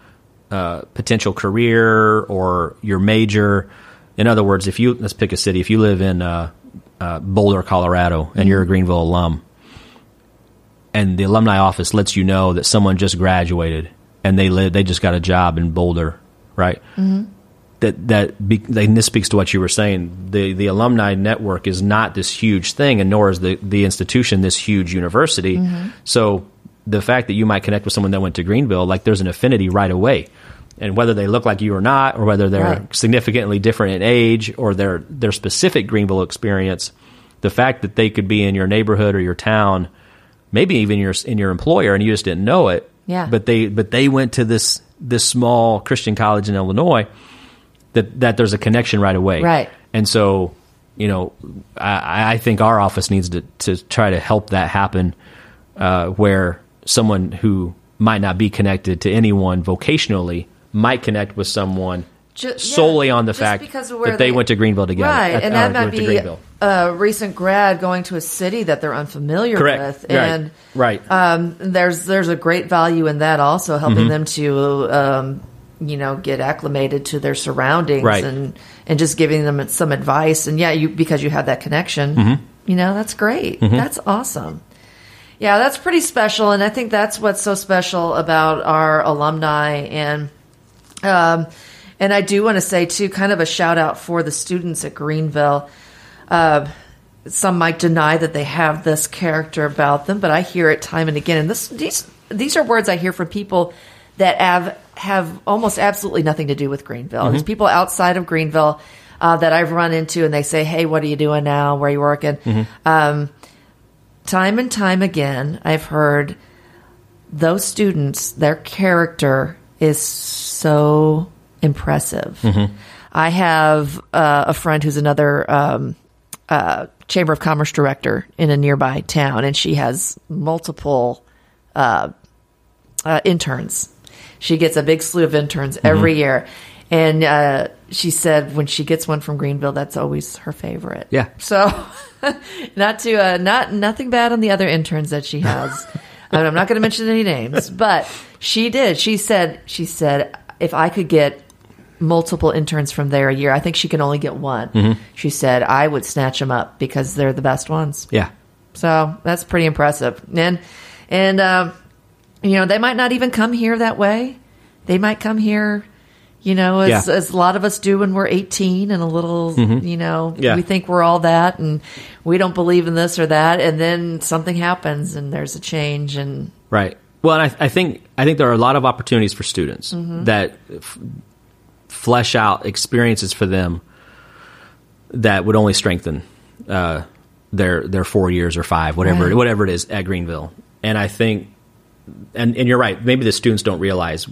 B: uh, potential career or your major. In other words, if you let's pick a city, if you live in uh, uh, Boulder, Colorado, and you're a Greenville alum, and the alumni office lets you know that someone just graduated and they live, they just got a job in Boulder, right? Mm-hmm. That that be, and this speaks to what you were saying. The the alumni network is not this huge thing, and nor is the the institution this huge university. So the fact that you might connect with someone that went to Greenville, like there's an affinity right away. And whether they look like you or not, or whether they're
A: Right.
B: significantly different in age or their their specific Greenville experience, the fact that they could be in your neighborhood or your town, maybe even your in your employer, and you just didn't know it.
A: Yeah.
B: But they but they went to this this small Christian college in Illinois. That that there's a connection right away.
A: Right.
B: And so, you know, I, I think our office needs to to try to help that happen, uh, where someone who might not be connected to anyone vocationally might connect with someone
A: Ju- yeah,
B: solely on the
A: just
B: fact that they, went to Greenville together.
A: Right, and
B: uh,
A: that might be a recent grad going to a city that they're unfamiliar
B: Correct.
A: with,
B: Right.
A: and
B: Right.
A: um, there's there's a great value in that also helping
B: Mm-hmm.
A: them to um, you know get acclimated to their surroundings
B: Right.
A: and and just giving them some advice. And yeah, you because you have that connection,
B: Mm-hmm.
A: you know that's great. That's awesome. Yeah, that's pretty special, and I think that's what's so special about our alumni and. Um, and I do want to say too, kind of a shout out for the students at Greenville. Uh, some might deny that they have this character about them, but I hear it time and again. And this, these these are words I hear from people that have have almost absolutely nothing to do with Greenville. There's people outside of Greenville uh, that I've run into, and they say, "Hey, what are you doing now? Where are you working?" Um, time and time again, I've heard those students, their character is so impressive. I have uh, a friend who's another um, uh, Chamber of Commerce director in a nearby town, and she has multiple uh, uh, interns. She gets a big slew of interns every year. And uh, she said when she gets one from Greenville, that's always her favorite.
B: Yeah.
A: So, not to uh, not nothing bad on the other interns that she has. And I'm not going to mention any names, but she did. She said she said if I could get multiple interns from there a year, I think she can only get one. She said I would snatch them up because they're the best ones.
B: yeah.
A: So that's pretty impressive. And and um, you know they might not even come here that way. They might come here, you know, as,
B: Yeah.
A: as a lot of us do when we're 18 and a little, you know,
B: Mm-hmm. Yeah.
A: we think we're all that and we don't believe in this or that, and then something happens and there's a change and
B: Right. Well, and I, I think I think there are a lot of opportunities for students that f- flesh out experiences for them that would only strengthen uh, their their four years or five, whatever
A: Right.
B: whatever it is at Greenville. And I think, and and you're right. Maybe the students don't realize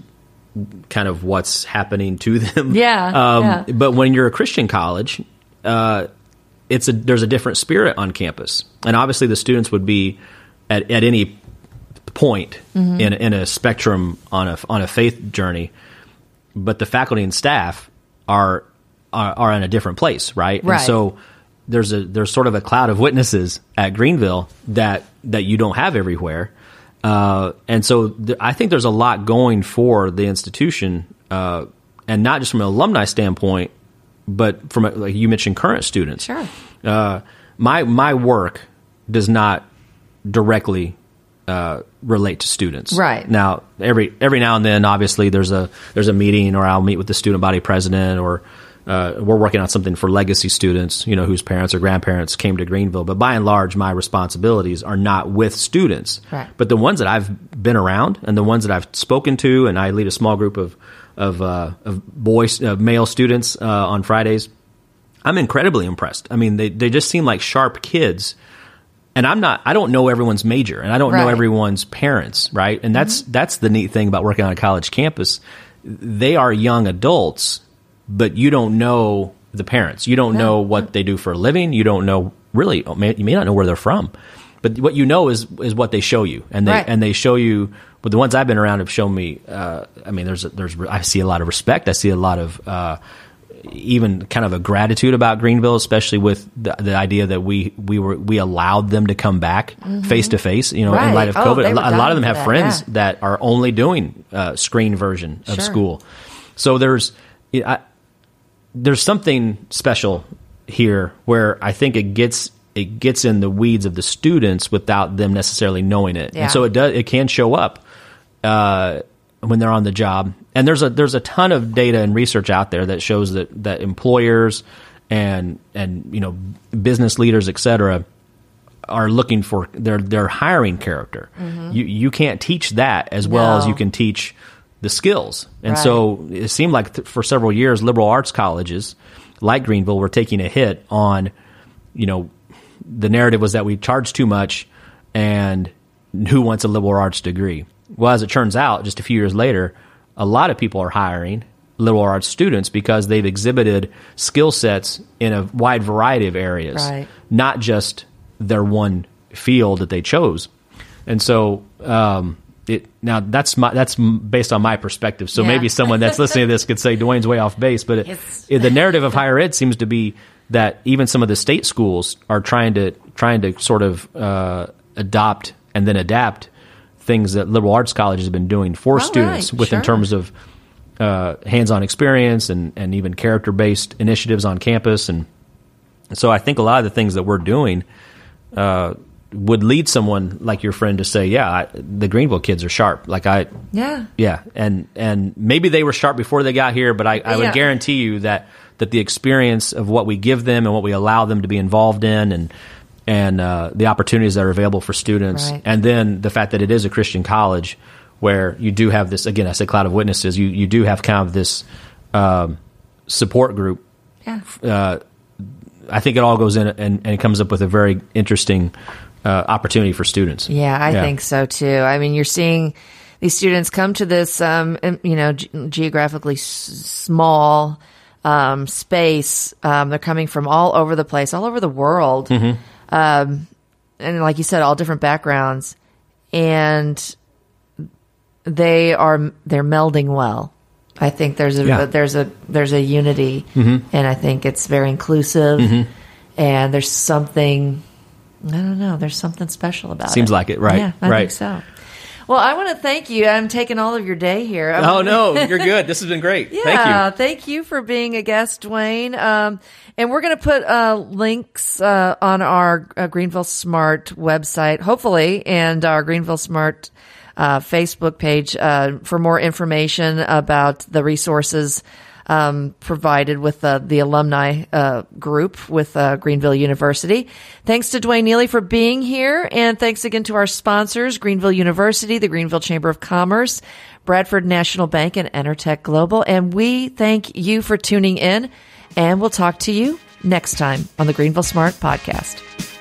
B: kind of what's happening to them.
A: Yeah,
B: Um,
A: yeah.
B: But when you're a Christian college, uh, it's a there's a different spirit on campus, and obviously the students would be at at any point
A: Mm-hmm.
B: in in a spectrum on a on a faith journey, but the faculty and staff are are, are in a different place, right?
A: Right.
B: And so there's a there's sort of a cloud of witnesses at Greenville that that you don't have everywhere. Uh, and so th- I think there's a lot going for the institution, uh, and not just from an alumni standpoint, but from a, like you mentioned current students.
A: Sure.
B: Uh, my my work does not directly uh, relate to students.
A: Right.
B: now, every every now and then, obviously, there's a there's a meeting, or I'll meet with the student body president, or uh, we're working on something for legacy students, you know, whose parents or grandparents came to Greenville. But by and large, my responsibilities are not with students.
A: Right.
B: But the ones that I've been around, and the ones that I've spoken to, and I lead a small group of of, uh, of boys, uh, male students uh, on Fridays. I'm incredibly impressed. I mean, they they just seem like sharp kids and I'm not I don't know everyone's major and I don't know
A: Right. Mm-hmm.
B: everyone's parents, right? And that's that's the neat thing about working on a college campus. They are young adults, but you don't know the parents. You don't know what they do for a living. You don't know really you may not know where they're from. But what you know is is what they show you. And they
A: Right.
B: and they show you but the ones I've been around have shown me uh, I mean there's there's I see a lot of respect. I see a lot of uh, even kind of a gratitude about Greenville, especially with the, the idea that we we were we allowed them to come back face to face. You know, in
A: Mm-hmm.
B: Light of
A: Oh,
B: COVID,
A: they
B: a,
A: were
B: lo- a lot of them have
A: that,
B: friends
A: yeah.
B: that are only doing uh, screen version of
A: Sure.
B: school. So there's I, there's something special here where I think it gets it gets in the weeds of the students without them necessarily knowing it,
A: Yeah.
B: and so it does it can show up uh, when they're on the job. And there's a there's a ton of data and research out there that shows that that employers and and you know business leaders, et cetera, are looking for their their hiring character. You you can't teach that as well as you can teach the skills. And
A: Right.
B: so it seemed like th- for several years, liberal arts colleges like Greenville were taking a hit on, you know, the narrative was that we charge too much and who wants a liberal arts degree? Well, as it turns out, just a few years later, a lot of people are hiring liberal arts students because they've exhibited skill sets in a wide variety of areas,
A: Right.
B: not just their one field that they chose. And so, um, it now that's my that's based on my perspective. So
A: Yeah.
B: maybe someone that's listening to this could say Dwayne's way off base, but it,
A: Yes.
B: it- the narrative of higher ed seems to be that even some of the state schools are trying to trying to sort of uh, adopt and then adapt things that liberal arts colleges have been doing for
A: All
B: students
A: right,
B: with in
A: sure.
B: terms of uh, hands-on experience and, and even character-based initiatives on campus and so I think a lot of the things that we're doing uh, would lead someone like your friend to say, "Yeah, I, the Greenville kids are sharp." Like I,
A: Yeah.
B: yeah, and and maybe they were sharp before they got here, but I, I would
A: Yeah.
B: guarantee you that that the experience of what we give them and what we allow them to be involved in, and and uh, the opportunities that are available for students,
A: Right.
B: and then the fact that it is a Christian college where you do have this again, I say cloud of witnesses. You you do have kind of this um, support group
A: Yeah.
B: uh, I think it all goes in and, and it comes up with a very interesting uh, opportunity for students.
A: Yeah, I think so too. I mean, you're seeing these students come to this, um, you know, ge- geographically s- small um, space. Um, they're coming from all over the place, all over the world,
B: Mm-hmm.
A: um, and like you said, all different backgrounds, and they are they're melding well. I think there's a
B: Yeah.
A: there's a there's a unity,
B: Mm-hmm.
A: and I think it's very inclusive, and there's something. I don't know. There's something special about it.
B: Seems like it, right,
A: Yeah, I
B: right.
A: think so. Well, I want to thank you. I'm taking all of your day here. I
B: Oh no, you're good. This has been great.
A: Yeah,
B: Thank you.
A: thank you for being a guest, Dwayne. Um, and we're going to put uh, links uh, on our uh, Greenville Smart website, hopefully, and our Greenville Smart uh, Facebook page uh, for more information about the resources um, provided with uh, the alumni uh, group with uh, Greenville University. Thanks to Dwayne Neely for being here, and thanks again to our sponsors, Greenville University, the Greenville Chamber of Commerce, Bradford National Bank, and Entertech Global. And we thank you for tuning in, and we'll talk to you next time on the Greenville Smart Podcast.